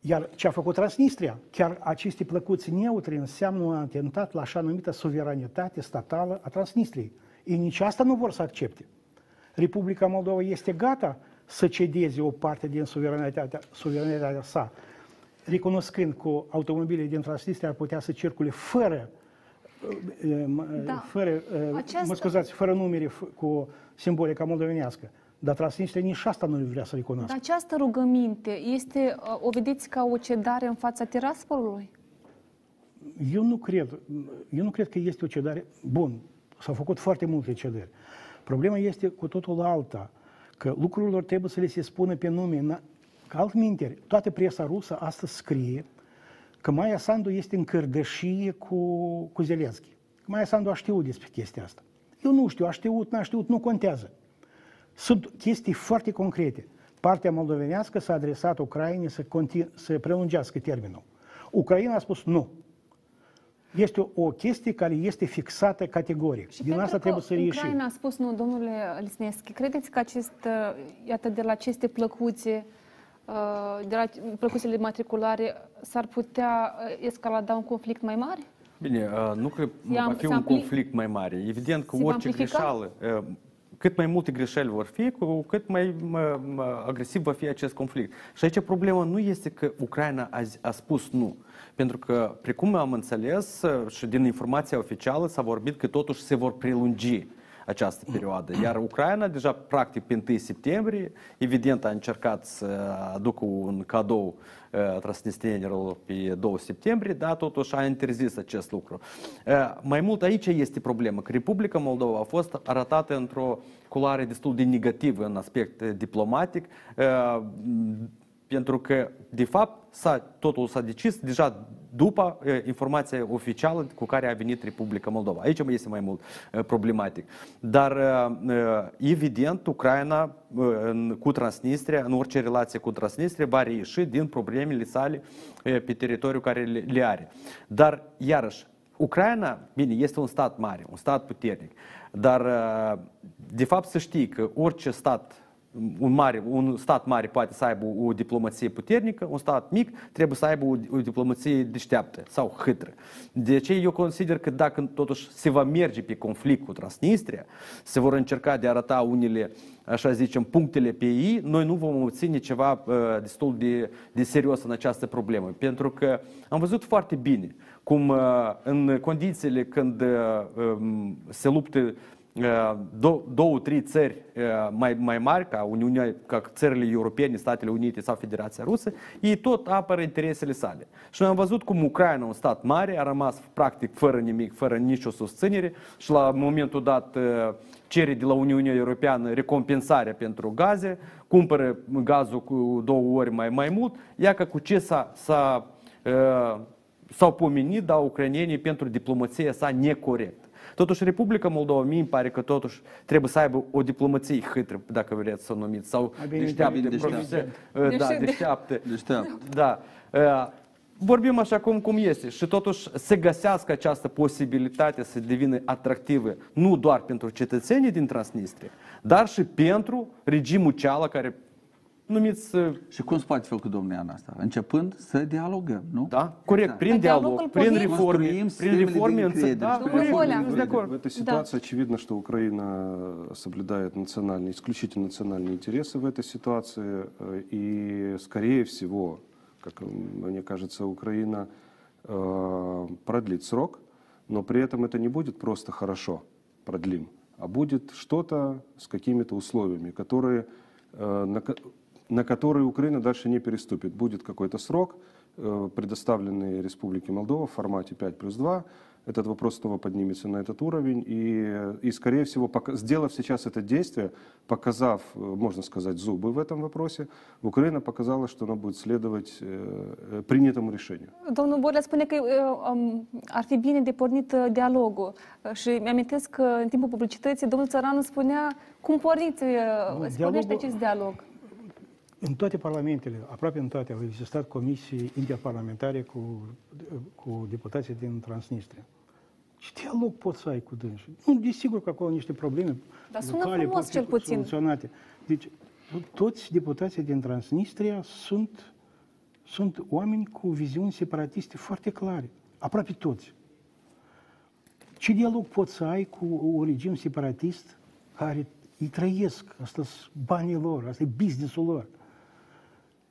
Iar ce a făcut Transnistria, chiar aceste plăcuți neutre înseamnă un atentat la așa numită suveranitate statală a Transnistriei. Ei nici asta nu vor să accepte. Republica Moldova este gata să cedeze o parte din suveranitatea, suveranitatea sa, recunoscând că automobile din Transnistria ar putea să circule fără, eh, m- Da. fără eh, Aceasta- mă scuzați, fără numere f- cu simbolica moldovenească. Dar Transnistria nici asta nu vrea să recunoască. Dar această rugăminte este, uh, o vedeți ca o cedare în fața Tiraspolului? Eu nu cred, eu nu cred că este o cedare. Bun, s-au făcut foarte multe cedări. Problema este cu totul alta, că lucrurilor trebuie să le se spună pe nume. Na- Că altminteri, toată presa rusă astăzi scrie că Maia Sandu este în cărdășie cu, cu Zelenski. Că Maia Sandu a știut despre chestia asta. Eu nu știu, a știut, n-a știut, nu contează. Sunt chestii foarte concrete. Partea moldovenească s-a adresat Ucrainei să, continu- să prelungească termenul. Ucraina a spus nu. Este o, o chestie care este fixată categoric. Și Din pentru asta că trebuie să ieșim. Ucraina a spus nu, domnule Lisneschi, credeți că acest, uh, iată, de la aceste plăcuțe, uh, de la plăcuțele de matriculare, s-ar putea uh, escalada un conflict mai mare? Bine, uh, nu că Se am- va fi se un ampli- conflict mai mare. Evident că Se va orice amplifica? greșeală, uh, cât mai multe greșeli vor fi, cu cât mai mă, mă, agresiv va fi acest conflict. Și aici problema nu este că Ucraina a, zi- a spus nu. Pentru că, precum am înțeles uh, și din informația oficială, s-a vorbit că totuși se vor prelungi această perioadă. Iar Ucraina, deja practic pe 1 septembrie, evident a încercat să aducă un cadou uh, transnistrienilor pe 2 septembrie, dar totuși a interzis acest lucru. Uh, Mai mult aici este problema, că Republica Moldova a fost arătată într-o culoare destul de negativă în aspect uh, diplomatic, uh, pentru că, de fapt, s-a, totul s-a decis deja după uh, informația oficială cu care a venit Republica Moldova. Aici mai este mai mult uh, problematic. Dar, uh, uh, evident, Ucraina uh, în, cu Transnistria, în orice relație cu Transnistria, va reieși din problemele sale uh, pe teritoriul care le, le are. Dar, iarăși, Ucraina, bine, este un stat mare, un stat puternic, dar uh, de fapt să știi că orice stat un, mare, un stat mare poate să aibă o diplomație puternică, un stat mic trebuie să aibă o, o diplomație deșteaptă sau hâtră. De aceea eu consider că dacă totuși se va merge pe conflict cu Transnistria, se vor încerca de a arăta unele, așa zicem, punctele pe ei, noi nu vom obține ceva uh, destul de, de serios în această problemă. Pentru că am văzut foarte bine cum uh, în condițiile când uh, um, se luptă două, două, trei țări mai, mai mari ca Uniunea, ca țările europene, Statele Unite sau Federația Rusă, ei tot apără interesele sale. Și noi am văzut cum Ucraina, un stat mare, a rămas practic fără nimic, fără nicio susținere și la momentul dat cere de la Uniunea Europeană recompensarea pentru gaze, cumpără gazul cu două ori mai, mai mult, ia că cu ce s-a, s-a, s-au pomenit, da, ucrainienii pentru diplomația sa necorectă. Totuși, Republica Moldova, mi pare că totuși trebuie să aibă o diplomație hâtră, dacă vreți să o numiți, sau deșteaptă, deșteaptă. Da, deșteaptă. Deșteaptă. Da. Vorbim așa cum, cum este și totuși se găsească această posibilitate să devină atractivă nu doar pentru cetățenii din Transnistria, dar și pentru regimul ceala care numiți... Și cum se poate făcut domnia în asta? Începând să dialogăm, nu? Da, corect, Exact. prin диалог, prin реформе, prin реформе, да. В этой ситуации очевидно, что Украина соблюдает национальные, исключительно национальные интересы в этой ситуации. И, скорее всего, как мне кажется, Украина э, продлит срок, но при этом это не будет просто хорошо продлим, а будет что-то с какими-то условиями, которые, э, на, на которые Украина дальше не переступит. Будет какой-то срок, э, предоставленный Республике Молдова в формате 5 плюс 2. Этот вопрос снова поднимется на этот уровень. И, и скорее всего, пока, сделав сейчас это действие, показав, э, можно сказать, зубы в этом вопросе, Украина показала, что она будет следовать э, э, принятому решению. Domnul Borla spune că um, ar fi bine de pornit dialogul și mi-amintesc că în timpul publicității domnul Țăranu spunea cum porniți, acest dialog. În toate parlamentele, aproape în toate, au existat comisii interparlamentare cu, cu deputații din Transnistria. Ce dialog poți să ai cu dânsi? Nu, desigur că acolo niște probleme Dar sună locale frumos, pot fi cel puțin. soluționate. Deci, toți deputații din Transnistria sunt, sunt oameni cu viziuni separatiste foarte clare. Aproape toți. Ce dialog poți să ai cu un regim separatist care îi trăiesc? Asta sunt banii lor, asta e businessul lor.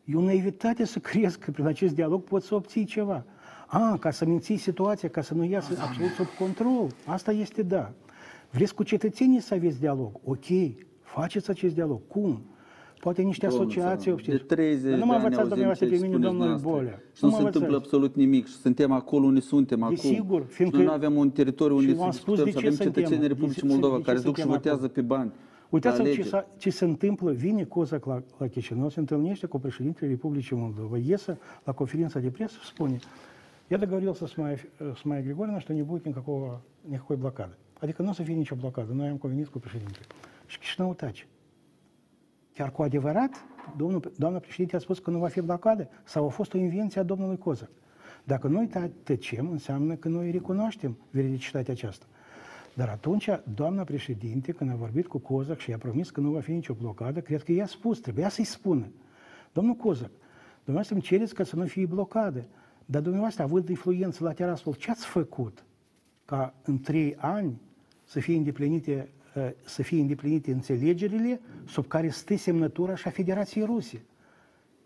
E o naivitate să crezi că prin acest dialog poți să obții ceva. A, ca să menții situația, ca să nu iasă absolut sub control. Asta este da. Vreți cu cetățenii să aveți dialog? Ok, faceți acest dialog. Cum? Poate niște Domnul asociații, Țăranu, știți. De 30 Dar nu mă de ani învățați auzim dumneavoastră ce pe mine, spuneți domnul dumneavoastră. Bolea. Și nu mă se întâmplă învățați. absolut nimic și suntem acolo unde suntem acum. Desigur, Și fiindcă- noi nu avem un teritoriu și unde v-am să spus discutăm, de să ce avem suntem, cetățenii de Republicii ce- Moldova de ce care duc și suntem votează acolo. pe bani. Uitați-vă la ce, alegeri. s-a- ce se întâmplă. Vine Cozac la, la Chișinău, se întâlnește cu președintele Republicii Moldova, iese la conferința de presă и spune Я договорился с Майей, с Майей Григорьевной, что не будет никакого, никакой блокады. Adică nu o să fie nicio blocadă. Noi am convenit cu președintele. Și Chișinău tace. Chiar cu adevărat, domnul, doamna președinte a spus că nu va fi blocadă? Sau a fost o invenție a domnului Cozac? Dacă noi ta- tăcem, înseamnă că noi recunoaștem veridicitatea aceasta. Dar atunci, doamna președinte, când a vorbit cu Cozac și i-a promis că nu va fi nicio blocadă, cred că i-a spus, trebuia să-i spună. Domnul Cozac, dumneavoastră îmi cereți ca să nu fie blocadă, dar dumneavoastră, având influență la Tiraspol, ce ați făcut ca în trei ani să fie îndeplinite, uh, să fie îndeplinite înțelegerile sub care stă semnătura și a Federației Ruse?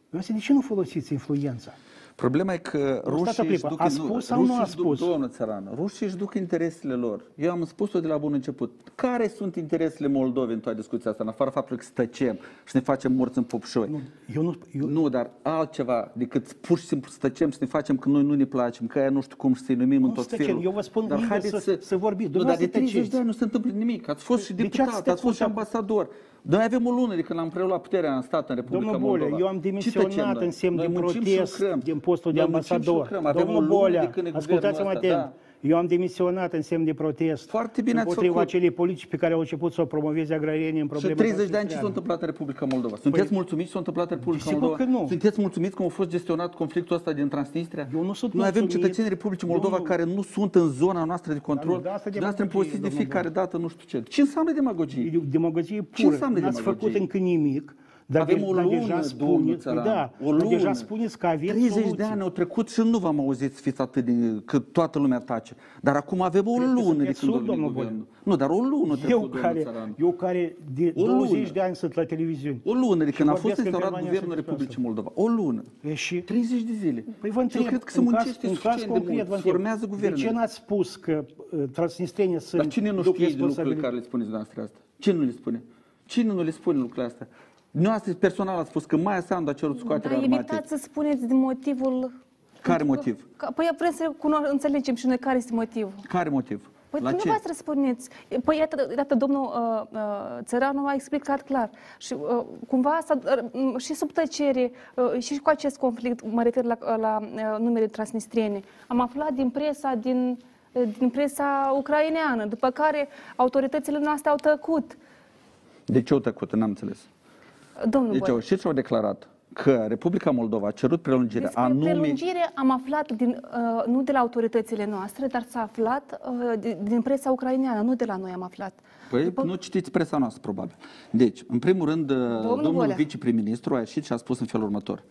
Dumneavoastră, de ce nu folosiți influența? Problema e că Nu, stați o rușii își clipă. duc, A spus sau nu a rușii își duc, spus? Doamnă țărană, rușii își duc interesele lor. Eu am spus-o de la bun început. Care sunt interesele Moldovei în toată discuția asta, în afară faptului că stăcem și ne facem morți în popșoi? Nu, eu nu, eu, Nu, dar altceva decât pur și simplu stăcem și ne facem că noi nu ne placem, că aia nu știu cum și să-i numim în Nu tot stăcem, felul. eu vă spun dar liber haideți să- să vorbiți. Nu, dar de Dumneavoastră 30 tăceți. de ani nu se întâmplă nimic. Ați fost și De ce ați deputat, ați fost și tăcut? ambasador. Noi avem o lună de când am preluat puterea în stat, în Republica Domnul Moldova. Bolea, eu am Ce demisionat tăcem noi? în semn Noi de muncim și protest lucrăm. din postul de Noi muncim și ambasador. lucrăm. Avem o Domnul lună Bolea, de când e ascultați-mă guvernul atent. ăsta, da. Eu am demisionat în semn de protest Foarte bine ați împotriva făcut. acelei politici pe care au început să o promoveze agrarienii în Și problema 30 de ani ce s-a transnistreană. întâmplat în Republica Moldova? Sunteți Păi- mulțumiți ce s-a întâmplat în Republica Sigur Moldova? că nu. Sunteți mulțumiți cum a fost gestionat conflictul ăsta din Transnistria? Eu nu sunt Noi avem mulțumit. cetățenii Republicii Moldova Domnul- care nu sunt în zona noastră de control. Dar nu, de asta Și dumneavoastră îmi demagogie, povestiți de domnul fiecare dată nu știu ce. Ce înseamnă demagogie? E demagogie Ce pură. înseamnă N-ați demagogie? făcut încă nimic. Dar, Avem de, o dar lună, deja domnul spuneți, țăran, da, o dar lună. deja spuneți că aveți 30 de soluții. ani au trecut și nu v-am auzit să fiți atât de... că toată lumea tace. Dar acum avem o Cred că lună de sunteți când surd, a venit domnul guvernul. Nu, dar o lună trecut, Eu domnul care, Țăran. eu care de O 20 lună. de ani sunt la televiziune. O lună de Și când a vorbesc fost în instaurat permanență guvernul despre Republicii asta. Moldova. O lună. E și 30 de zile. Păi vă Și întreb, eu cred că se în caz, muncește în caz suficient de concret, mult. vă întreb, Formează de guvernele. ce n-ați spus că uh, transnistrenii sunt Dar cine nu duc știe de lucrurile responsabilitate? care le spuneți dumneavoastră asta? Cine nu le spune? Cine nu le spune lucrurile astea? Noastră personal a spus că Maia Sandu a cerut scoaterea Dar armatei. evitați să spuneți din motivul... Care Pentru că- motiv? Că, păi vrem să cuno- înțelegem și noi care este motivul. Care motiv? Păi La ce? dumneavoastră spuneți. Păi iată, iată domnul uh, uh, Țăranu a explicat clar. Și uh, cumva asta, uh, și sub tăcere, uh, și cu acest conflict, mă refer la, la uh, numele transnistriene, am aflat din presa din, uh, din presa ucraineană, după care autoritățile noastre au tăcut. De ce au tăcut? N-am înțeles. Domnul Deci Băi, au știți ce au declarat? Că Republica Moldova a cerut prelungirea despre anume... prelungire am aflat din, uh, nu de la autoritățile noastre, dar s-a aflat uh, din- din presa ucraineană, nu de la noi am aflat. Păi După- nu citiți presa noastră, probabil. Deci, în primul rând, domnul, domnul Bolea. viceprim-ministru a ieșit și a spus în felul următor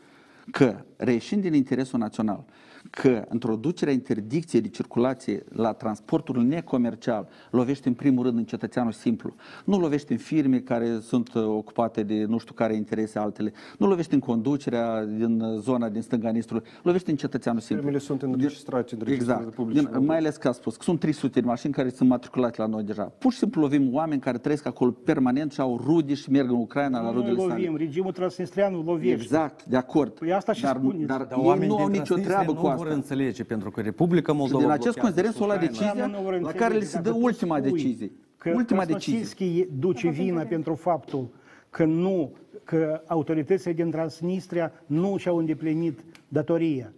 că, reieșind din interesul național, că introducerea interdicției de circulație la transportul necomercial lovește în primul rând în cetățeanul simplu, nu lovește în firme care sunt uh, ocupate de nu știu care interese altele, nu lovește în conducerea din uh, zona din stânga Nistrului, lovește în cetățeanul simplu. Firmele sunt înregistrate în Registrul Exact. Republicii Din, Moldova. mai ales că a spus că sunt 300 de mașini care sunt matriculate la noi deja. Pur și simplu lovim oameni care trăiesc acolo permanent și au rude și merg în Ucraina la Noi rudele lovim, sale. regimul transnistrean lovește. Exact, de acord. Păi asta și dar, spuneți. dar, Dar ei oamenii nu au din nicio Transnistria treabă nu cu vor asta. înțelege, pentru că Republica Și Moldova din acest blochează considerent s-a luat Ucraina. decizia Oamenii nu vor la înțelege. care le se dă Dacă tu ultima spui decizie. Că Ultima decizie. Krasnosilski duce vina pentru faptul că nu, că autoritățile din Transnistria nu și-au îndeplinit datoria.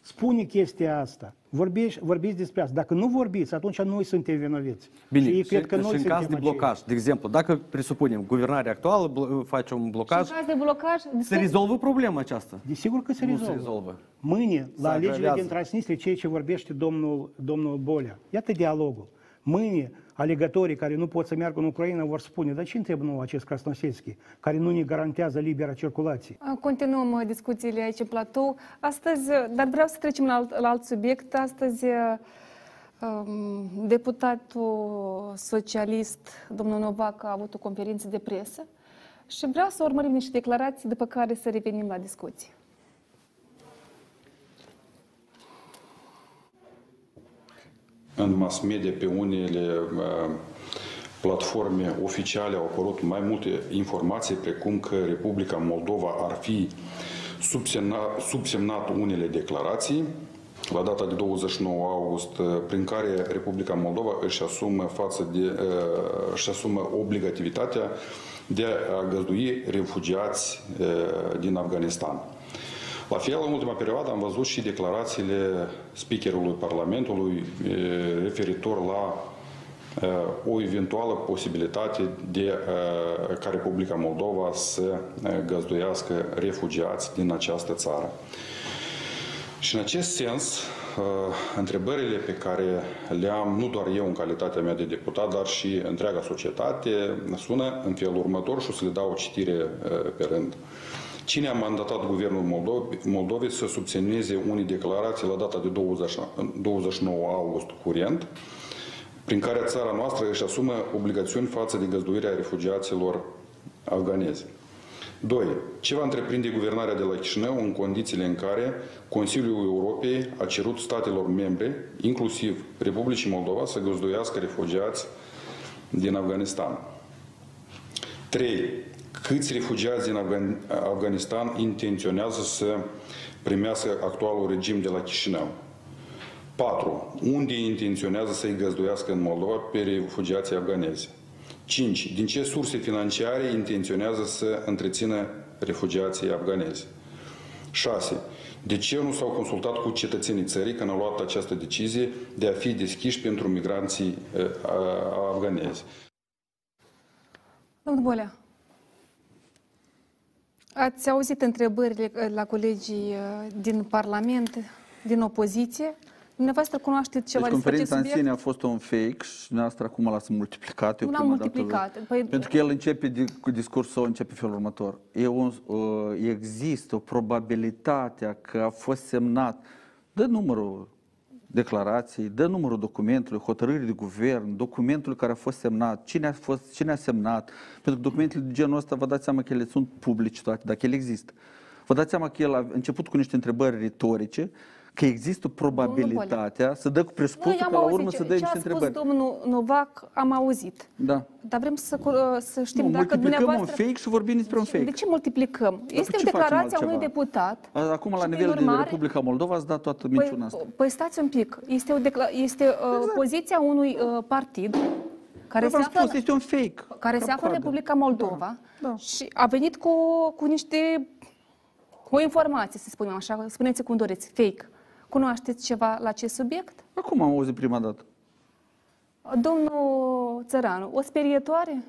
Spune chestia asta. Vorbiți, vorbiți despre asta. Dacă nu vorbiți, atunci noi suntem vinoviți. Bine, și ei și, cred că și noi în suntem caz de acei. blocaj, de exemplu, dacă presupunem guvernarea actuală blo- face un Și în blocaj, caz de blocaj, se despre- rezolvă problema aceasta. Desigur că se Nu rezolvă. se rezolvă. Mâine, la alegerile agravează. din Transnistria, ceea ce vorbește domnul, domnul Bolea. Iată dialogul. Mâine, alegătorii care nu pot să meargă în Ucraina vor spune, dar ce întreb nou acest Krasnoselski, care nu ne garantează libera circulație? Continuăm uh, discuțiile aici în platou. Astăzi, uh, dar vreau să trecem la alt, la alt subiect. Astăzi, uh, um, deputatul socialist, domnul Novac, a avut o conferință de presă și vreau să urmărim niște declarații, după care să revenim la discuție. În mass media, pe unele uh, platforme oficiale au apărut mai multe informații, precum că Republica Moldova ar fi subsemnat, subsemnat unele declarații la data de 29 august, uh, prin care Republica Moldova își asumă, față de, uh, își asumă obligativitatea de a găzdui refugiați uh, din Afganistan. La fel, în ultima perioadă am văzut și declarațiile speakerului Parlamentului eh, referitor la eh, o eventuală posibilitate de eh, ca Republica Moldova să eh, găzduiască refugiați din această țară. Și în acest sens, uh, întrebările pe care le am, nu doar eu în calitatea mea de deputat, dar și întreaga societate, sună în felul următor și o să le dau o citire uh, pe rând. Cine a mandatat guvernul Moldovi- Moldovei să subsemneze unii declarații la data de 20 29 august curent, prin care țara noastră își asumă obligațiuni față de găzduirea refugiaților afganezi? 2. Ce va întreprinde guvernarea de la Chișinău în condițiile în care Consiliul Europei a cerut statelor membre, inclusiv Republicii Moldova, să găzduiască refugiați din Afganistan? 3. Câți refugiați din Afgan- Afganistan intenționează să primească actualul regim de la Chișinău? 4. Unde intenționează să-i găzduiască în Moldova pe refugiații afganezi? 5. Din ce surse financiare intenționează să întrețină refugiații afganezi? 6. De ce nu s-au consultat cu cetățenii țării când au luat această decizie de a fi deschiși pentru migranții uh, afganezi? Domnul Bolea, ați auzit întrebările uh, la colegii uh, din Parlament, din opoziție. Dumneavoastră cunoașteți ceva Deci despre acest conferința în subiect? sine a fost un fake și dumneavoastră acum l-ați multiplicat. Eu Nu l-am prima dată- multiplicat. Păi- Pentru că el începe de, cu discursul său, începe felul următor. E un, uh, există o probabilitate că a fost semnat, dă numărul declarației, dă numărul documentului, hotărârii de guvern, documentul care a fost semnat, cine a, fost, cine a semnat. Pentru că documentele de genul ăsta, vă dați seama că ele sunt publice toate, dacă ele există. Vă dați seama că el a început cu niște întrebări retorice, că există probabilitatea să dă cu Nu, presupusul eu am că la urmă auzit să ce, dă ce a niște spus întrebări. domnul Novac, am auzit. Da. Dar vrem să, cu- să știm Nu, dacă multiplicăm un dumneavoastră... fake și vorbim despre un De fake. ce multiplicăm? este ce o facem declarație a unui altceva? deputat. A- Acum, la și, nivel prin de urmare, Republica Moldova, ați dat toată Păi, minciuna asta. păi stați un pic. Este, o decla- este uh, Exact. poziția unui uh, partid care Păi se v-am află, spus, este un fake. care se află în Cap-coadă. Republica Moldova Da. și a venit cu, cu niște cu o informație, să spunem așa, spuneți cum doriți, fake. Cunoașteți ceva la acest subiect? Acum am auzit prima dată. Domnul Țăranu, o sperietoare?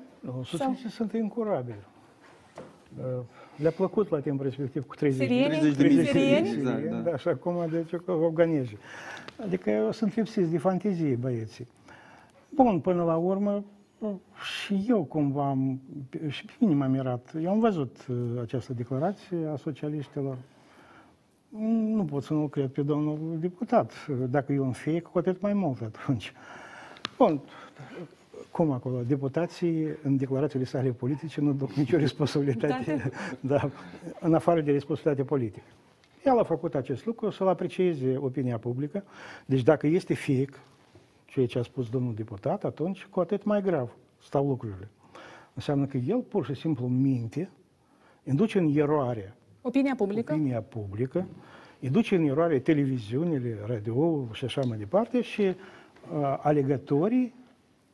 Socialiștii sunt incurabili. Uh, Le-a plăcut la timp respectiv cu 30 Sirieni? 30 de mii. Sirieni? Exact, da. da. și acum deci cu afganezi. Adică sunt lipsiți de fantezie băieții. Bun, până la urmă, și eu cumva am, și pe mine m-a mirat. Eu am văzut uh, această declarație a socialiștilor. Nu pot să nu cred pe domnul deputat. Dacă e un fake, cu atât mai mult atunci. Bun, cum acolo? Deputații, în declarațiile sale politice, nu duc nicio responsabilitate, da, în afară de responsabilitate politică. El a făcut acest lucru să-l aprecieze opinia publică. Deci dacă este fake, ceea ce a spus domnul deputat, atunci cu atât mai grav stau lucrurile. Înseamnă că el pur și simplu minte, induce în eroare Opinia publică? opinia publică, îi duce în eroare televiziunile, radio și așa mai departe și uh, alegătorii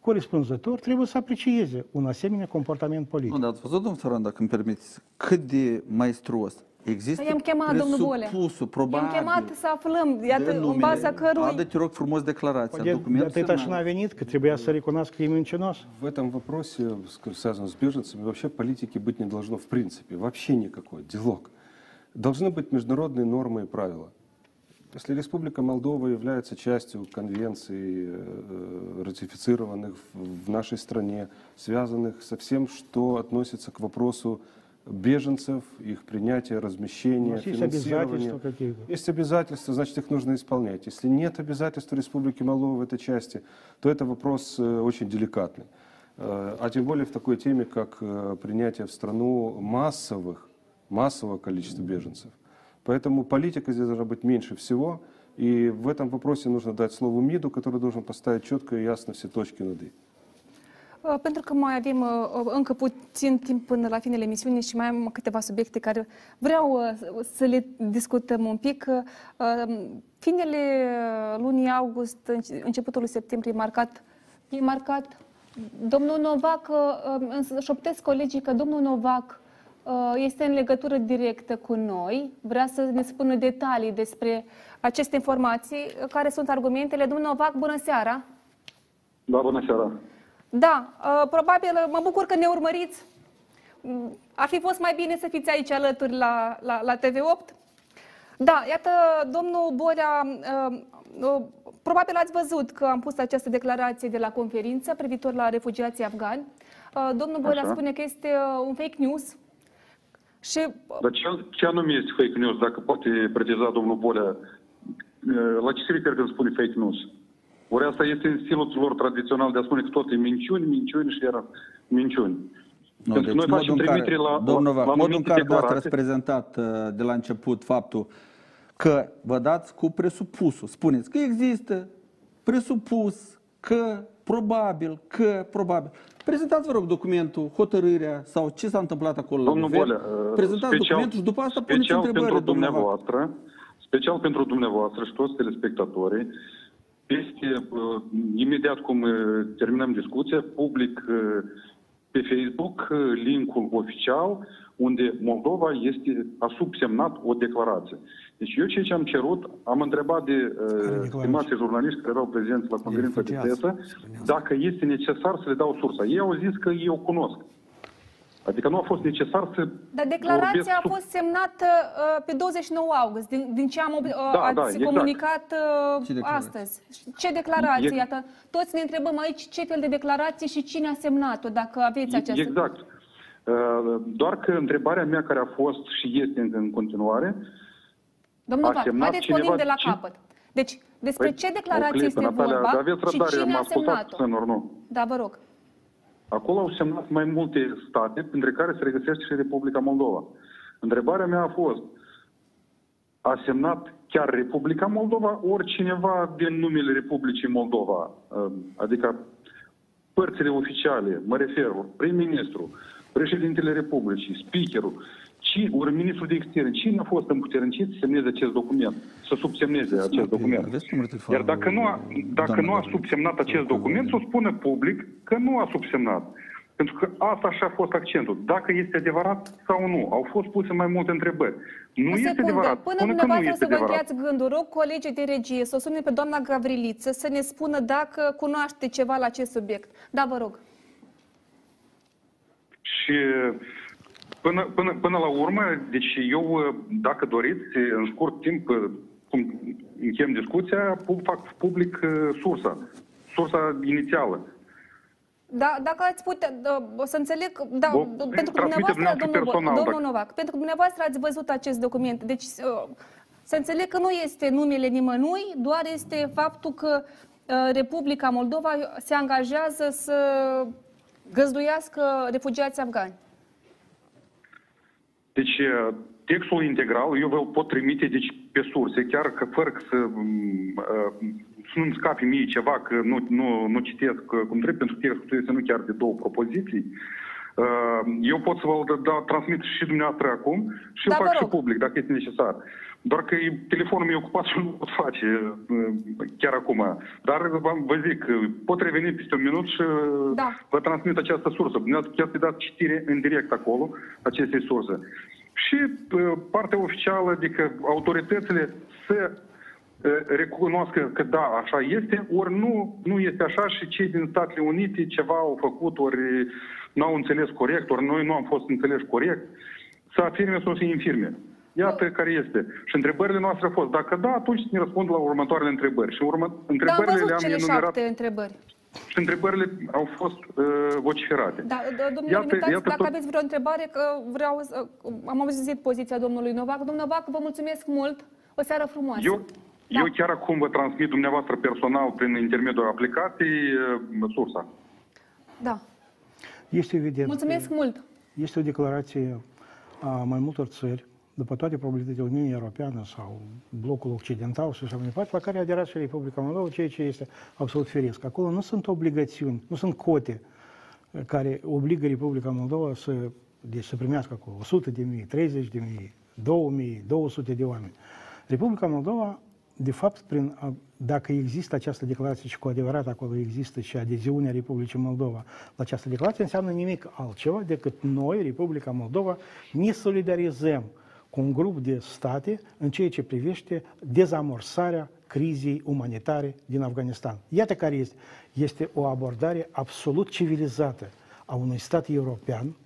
corespunzători trebuie să aprecieze un asemenea comportament politic. Nu, dar ați văzut, domnul Țăran, dacă îmi permiteți, cât de maestruos există i-am chemat, domnul Bolea. presupusul, probabil. I-am chemat să aflăm, iată, în baza cărui... Adă, te rog frumos, declarația, De, de documentul atâta și semnat. n-a venit, că trebuia să recunoască că e mincinos. В этом вопросе, связанном с беженцами, вообще политики быть не должно в принципе, вообще никакой, диалог. Должны быть международные нормы и правила. Если Республика Молдова является частью конвенций, э, ратифицированных в- нашей стране, связанных со всем, что относится к вопросу беженцев, их принятия, размещения, есть финансирования. обязательства. Есть обязательства, значит, их нужно исполнять. Если нет обязательств Республики Молдова в этой части, то это вопрос э, очень деликатный. Э, А тем более в такой теме, как принятие в страну массовых, массового количества беженцев. Поэтому политика здесь должна быть меньше всего. И в этом вопросе нужно дать слово МИДу, который должен поставить четко и ясно все точки над «и». Uh, Pentru că mai avem uh, uh, încă puțin timp până la finele emisiunii și mai am câteva subiecte care vreau uh, să le discutăm un pic. Uh, uh, Finele uh, lunii august, înce- începutul lui septembrie, e marcat, e marcat domnul Novac, uh, uh, însă șoptesc colegii că domnul Novac uh, este în legătură directă cu noi, vrea să ne spună detalii despre aceste informații, uh, care sunt argumentele. Domnul Novac, bună seara! Da, bună seara. Da, uh, probabil mă bucur că ne urmăriți. Mm, Ar fi fost mai bine să fiți aici alături la, la, la TV8. Da, iată, domnul Borea, uh, uh, probabil ați văzut că am pus această declarație de la conferință privitor la refugiații afgani. Uh, Domnul Borea Așa. spune că este uh, un fake news și uh, Dar ce, ce anume este fake news, dacă poate preciza domnul Bolea? La ce se referă când spune fake news? Ori asta este în stilul lor tradițional de a spune că tot e minciuni, minciuni și iar minciuni. Nu, Pentru deci că noi facem modul în care, trimitere la, domnul la, Novac, la modul în anumite care dumneavoastră ați declarații. prezentat uh, de la început faptul că vă dați cu presupusul. Spuneți că există presupus că probabil, că probabil. Prezentați, vă rog, documentul, hotărârea sau ce s-a întâmplat acolo Domnul la guvern. Bolea, uh, Prezentați documentul și după asta puneți special întrebări, pentru domnul Novac. dumneavoastră, special pentru dumneavoastră și toți telespectatorii, peste, uh, imediat cum uh, terminăm discuția, public uh, pe Facebook uh, linkul oficial unde Moldova este, a subsemnat o declarație. Deci eu ceea ce am cerut, am întrebat de uh, declarație? stimații jurnaliști care erau prezenți la conferința de refugiați. presă dacă este necesar să le dau sursa. Ei au zis că ei o cunosc. Adică nu a fost necesar să Dar declarația vorbesc a sub- fost semnată uh, pe 29 august, din, din ce am ob- uh, Da, ați da, exact. comunicat uh, Ce declarație? astăzi. Ce declarație? E- Iată, toți ne întrebăm aici ce fel de declarație și cine a semnat-o, dacă aveți această... Exact. Uh, Doar că întrebarea mea care a fost și este încă în continuare, Domnul a Vac, semnat haideți pornim cineva de la ce- capăt. Deci, despre Păi, ce o declarație clipă, este Natalia, vorba dar aveți și răbdare, cine mă a ascultați semnat-o? tânăr, nu? Da, vă rog. Acolo au semnat mai multe state, printre care se regăsește și Republica Moldova. Întrebarea mea a fost, a semnat chiar Republica Moldova, ori cineva din numele Republicii Moldova, uh, adică părțile oficiale, mă refer, prim-ministru, președintele Republicii, speakerul, ci, ori ministrul de externe, cine a fost împuternicit să semneze acest document, să subsemneze acest document. Aveți numărul Iar telefonului dacă nu a, dacă doamna nu a Gabriela? subsemnat acest document, să o spună public că nu a subsemnat. Pentru că asta așa a fost accentul. Dacă este adevărat sau nu. Au fost puse mai multe întrebări. Nu O este secundă, adevărat. până Spune că nu dumneavoastră este să vă adevărat. încheiați gândul, rog colegii de regie să o sune pe doamna Gavriliță să ne spună dacă cunoaște ceva la acest subiect. Da, vă rog. Și până, până, până la urmă, deci eu, dacă doriți, în scurt timp, cum închem discuția, pu- fac public uh, sursa. Sursa inițială. Da, dacă ați putea, da, o să înțeleg, da, Vă pentru că transmite dumneavoastră, dumneavoastră domnul, personal, domnul dacă- Novac, pentru că dumneavoastră ați văzut acest document, deci uh, să înțeleg că nu este numele nimănui, doar este faptul că uh, Republica Moldova se angajează să găzduiască refugiați afgani. Deci, uh, textul integral, eu vă pot trimite deci, pe surse, chiar că fără să, mm, uh, să nu-mi scape mie ceva, că nu, nu, nu citesc uh, cum trebuie, pentru că textul este nu chiar de două propoziții. Uh, Eu pot să vă da, transmit și dumneavoastră acum și Da, eu vă fac și rog. public, dacă este necesar. Doar că e- telefonul meu e ocupat și nu pot face uh, chiar acum. Dar v- vă zic, uh, pot reveni peste un minut și uh, Da. vă transmit această sursă. Dumneavoastră chiar să dați citire în direct acolo acestei surse. Și uh, partea oficială, adică autoritățile să uh, recunoască că da, așa este, ori nu, nu este așa și cei din Statele Unite ceva au făcut, ori nu au înțeles corect, ori noi nu am fost înțeleși corect, să afirme sau să infirme. Iată care este. Și întrebările noastre au fost, dacă da, atunci ne răspund la următoarele întrebări. Și urmă, Dar am întrebările văzut le-am cele enumerat șapte întrebări. și întrebările au fost uh, vociferate. Da, d- domnule Iată- Imitați, iată dacă tot- aveți vreo întrebare, că vreau să, am auzit poziția domnului Novac. Domnul Novac, vă mulțumesc mult. O seară frumoasă. Eu, Da. eu chiar acum vă transmit dumneavoastră personal prin intermediul aplicației uh, sursa. Da. Este evident. Mulțumesc mult. Este o declarație a mai multor țări, după toate probabilitățile Uniunii Europeană sau blocul occidental și așa mai departe, la care a aderat și Republica Moldova, ceea ce este absolut firesc. Acolo nu sunt obligațiuni, nu sunt cote eh, care obligă Republica Moldova să, deci să primească acolo 100 de mii, 30 de mii, 2000, 200 de oameni. Republica Moldova, de fapt, prin, a- dacă există această declarație și cu adevărat acolo există și adeziunea Republicii Moldova la această declarație, înseamnă nimic altceva decât noi, Republica Moldova, ne solidarizăm cu un grup de state în ceea ce privește dezamorsarea crizei umanitare din Afganistan. Iată care este. Este o abordare absolut civilizată a unui stat european.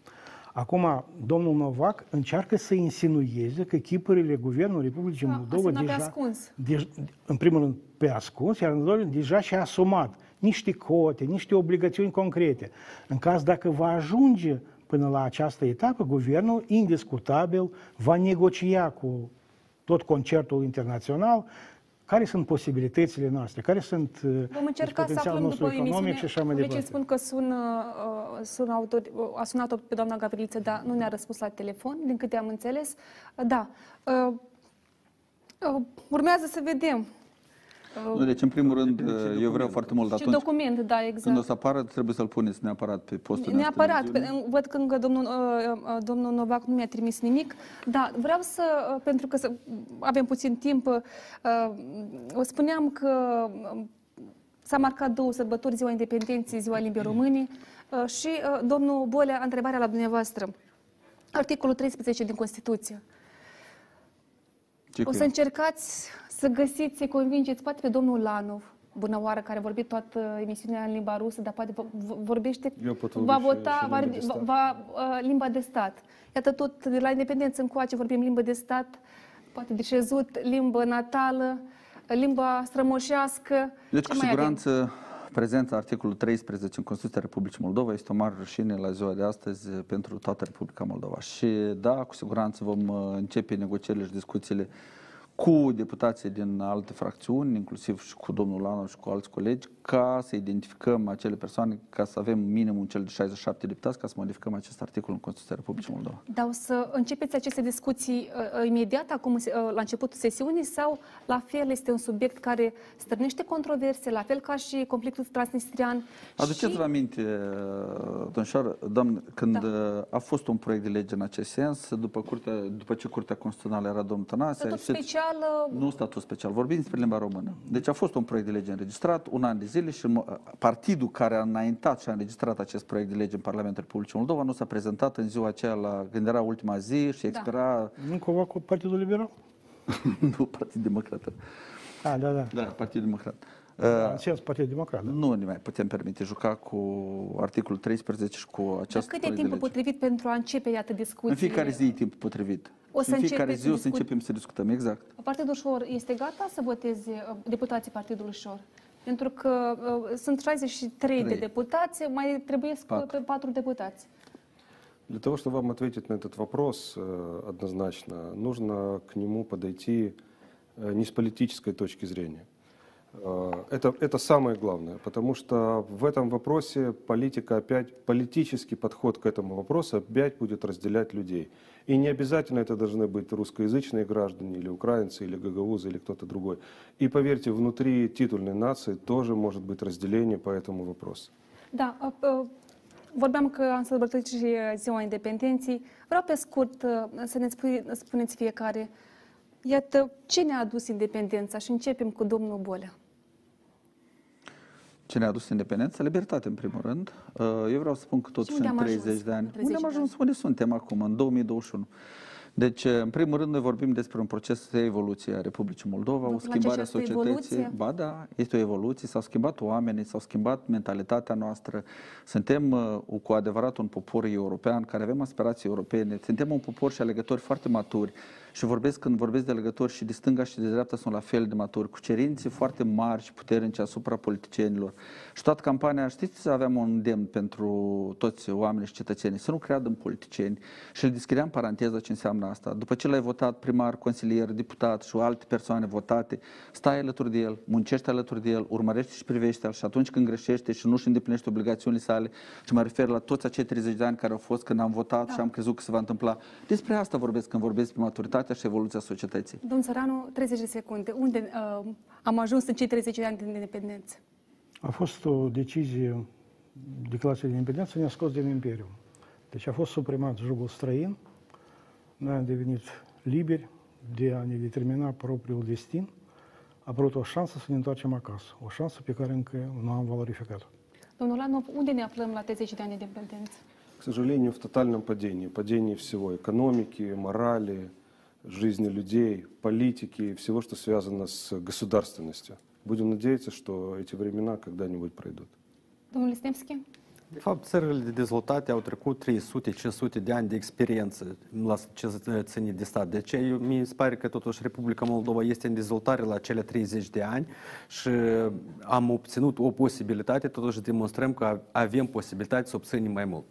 Acum, domnul Novac încearcă să insinueze că chipurile Guvernului Republicii Da, Moldova asemnat pe deja, ascuns. dej, în primul rând pe ascuns, iar în al doilea rând deja și-a asumat niște cote, niște obligațiuni concrete. În caz dacă va ajunge până la această etapă, guvernul indiscutabil va negocia cu tot concertul internațional care sunt posibilitățile noastre, care sunt uh, Vom încerca să potențialul aflăm nostru după economic emisiune. și așa mai Colegii departe. spun că sună, uh, sună autor, uh, a sunat-o pe doamna Gavriliță, dar nu ne-a răspuns la telefon, din câte am înțeles. Uh, Da. Uh, uh, urmează să vedem. Nu, deci, în primul rând, eu vreau foarte mult Ce atunci document, da, când o exact. să apară, trebuie să-l puneți neapărat pe postul nostru de Neapărat, televiziune. pe- văd că încă domnul, uh, uh, domnul Novac nu mi-a trimis nimic. Da, vreau să, uh, pentru că să, avem puțin timp, uh, uh, spuneam că uh, S-a marcat două sărbători, Ziua Independenței, Ziua Limbii Române uh, și uh, domnul Bolea, întrebarea la dumneavoastră. Articolul 13 din Constituție. Ce cu O să el? încercați să găsiți, să convingeți poate pe domnul Lanov, bună oară, care a vorbit toată emisiunea în limba rusă, dar poate vo- vo- vorbește, Eu pot va vorbi și- vota și va, limba de va, stat. va, uh, limba de stat. Iată tot de la independență încoace vorbim limbă de stat, poate de șezut, limbă natală, limba strămoșească. Deci, Ce cu mai avem? siguranță, prezența articolului 13 în Constituția Republicii Moldova este o mare rușine la ziua de astăzi pentru toată Republica Moldova. Și da, cu siguranță vom uh, începe negocierile și discuțiile cu deputații din alte fracțiuni, inclusiv și cu domnul Lanu și cu alți colegi, ca să identificăm acele persoane, ca să avem minimum cel de 67 deputați, ca să modificăm acest articol în Constituția Republicii Moldova. Dar o să începeți aceste discuții uh, uh, imediat, acum uh, la începutul sesiunii, sau la fel este un subiect care stârnește controverse, la fel ca și conflictul transnistrian? Aduceți-vă și... aminte, domnișoară, doamnă, când Da. da. a fost un proiect de lege în acest sens, după, curtea, după ce Curtea Constituțională era domnul Tănase, a Statut ieșit- special, uh, nu statut special, vorbim despre limba română. Deci a fost un proiect de lege înregistrat, un an de zile și mo- partidul care a înaintat și a înregistrat acest proiect de lege în Parlamentul Republicii Moldova nu s-a prezentat în ziua aceea la, când era ultima zi și expira Nu cumva cu Partidul Liberal? nu Partidul Democrat. A, da, da. Da, Partidul Democrat. În sens Partidul Democrat, da? Nu ne mai putem permite juca cu articolul 13 și cu dar acest cât e proiect de timpul lege. potrivit pentru a începe, iată, discuții? În fiecare zi e timpul potrivit. O să în fiecare începeți zi o să să discut- începem să discutăm, exact. Partidul Șor este gata să voteze uh, deputații Partidului Șor? Pentru că uh, sunt 63 de Trei. deputați, mai trebuie Patru. pe 4 deputați. Для того, чтобы вам ответить на этот вопрос э, однозначно, нужно к нему подойти э, не с политической точки зрения. Э, Это, это самое главное, потому что в этом вопросе политика опять, политический подход к этому вопросу опять будет разделять людей. И не обязательно это должны быть русскоязычные граждане, или украинцы, или гагаузы, или кто-то другой. И поверьте, внутри титульной нации тоже может быть разделение по этому вопросу. Da, uh, uh, vorbeam că am sărbătorit și ziua independenței. Vreau pe scurt uh, să ne spui, spuneți fiecare, iată, ce ne-a adus independența? Și începem cu domnul Bolea. Ce ne-a adus independența? Libertate, în primul rând. Uh, Eu vreau să spun că totuși unde în am 30 ajuns de ani. în 30 Unde am de ajuns? Unde suntem acum, în 2021? Deci, în primul rând, noi vorbim despre un proces de evoluție a Republicii Moldova, Nu o place schimbare a această societății. evoluție? Ba da, este o evoluție, s-au schimbat oamenii, s-au schimbat mentalitatea noastră. Suntem uh, cu adevărat un popor european care avem aspirații europene, suntem un popor și alegători foarte maturi. Și vorbesc, când vorbesc de alegători și de stânga și de dreapta sunt la fel de maturi, cu cerințe foarte mari și puternice asupra politicienilor. Și toată campania, știți, aveam un îndemn pentru toți oamenii și cetățenii să nu creadă în politicieni și le deschideam paranteza ce înseamnă asta. După ce l-ai votat primar, consilier, deputat și alte persoane votate, stai alături de el, muncește alături de el, urmărește și privește-l și atunci când greșește și nu-și îndeplinește obligațiunile sale, și mă refer la toți acei 30 de ani care au fost când am votat da. și am crezut că se va întâmpla. Despre asta vorbesc când vorbesc despre maturitatea și evoluția societății. Domnul Săranu, 30 de secunde. Unde uh, am ajuns în cei 30 de ani de independență? A fost o decizie, declarația de independență ne-a scos din Imperiu. Deci a fost suprimat jugul străin, noi am devenit liberi de a ne determina propriul destin. A apărut o șansă să ne întoarcem acasă, o șansă pe care încă nu am valorificat-o. Domnul Lanov, unde ne aflăm la 30 de ani de independență? К сожалению, в тотальном падении, падении всего экономики, морали, жизни людей, политики, всего, что связано с государственностью. Будем надеяться, что эти времена когда-нибудь пройдут. Domnul Listemski? De fapt, țările de dezvoltate au trecut 300-500 de ani de experiență la ce ține de stat. De ce mi se pare că totuși Republica Moldova este în dezvoltare la cele 30 de ani și am obținut o posibilitate, totuși demonstrăm că avem posibilitate să obținem mai mult.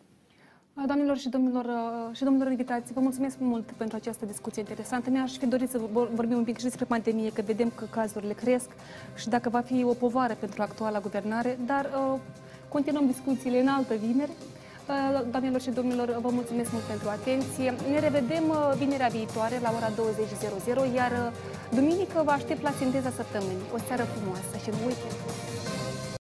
Doamnelor și domnilor, uh, și domnilor invitați, vă mulțumesc mult pentru această discuție interesantă. Mi-aș fi dorit să vor- vorbim un pic și despre pandemie, că vedem că cazurile cresc și dacă va fi o povară pentru actuala guvernare, dar uh, continuăm discuțiile în altă vineri. Uh, Doamnelor și domnilor, vă mulțumesc mult pentru atenție. Ne revedem uh, vinerea viitoare la ora 20.00, iar uh, duminică vă aștept la sinteza săptămânii. O seară frumoasă și nu uitați!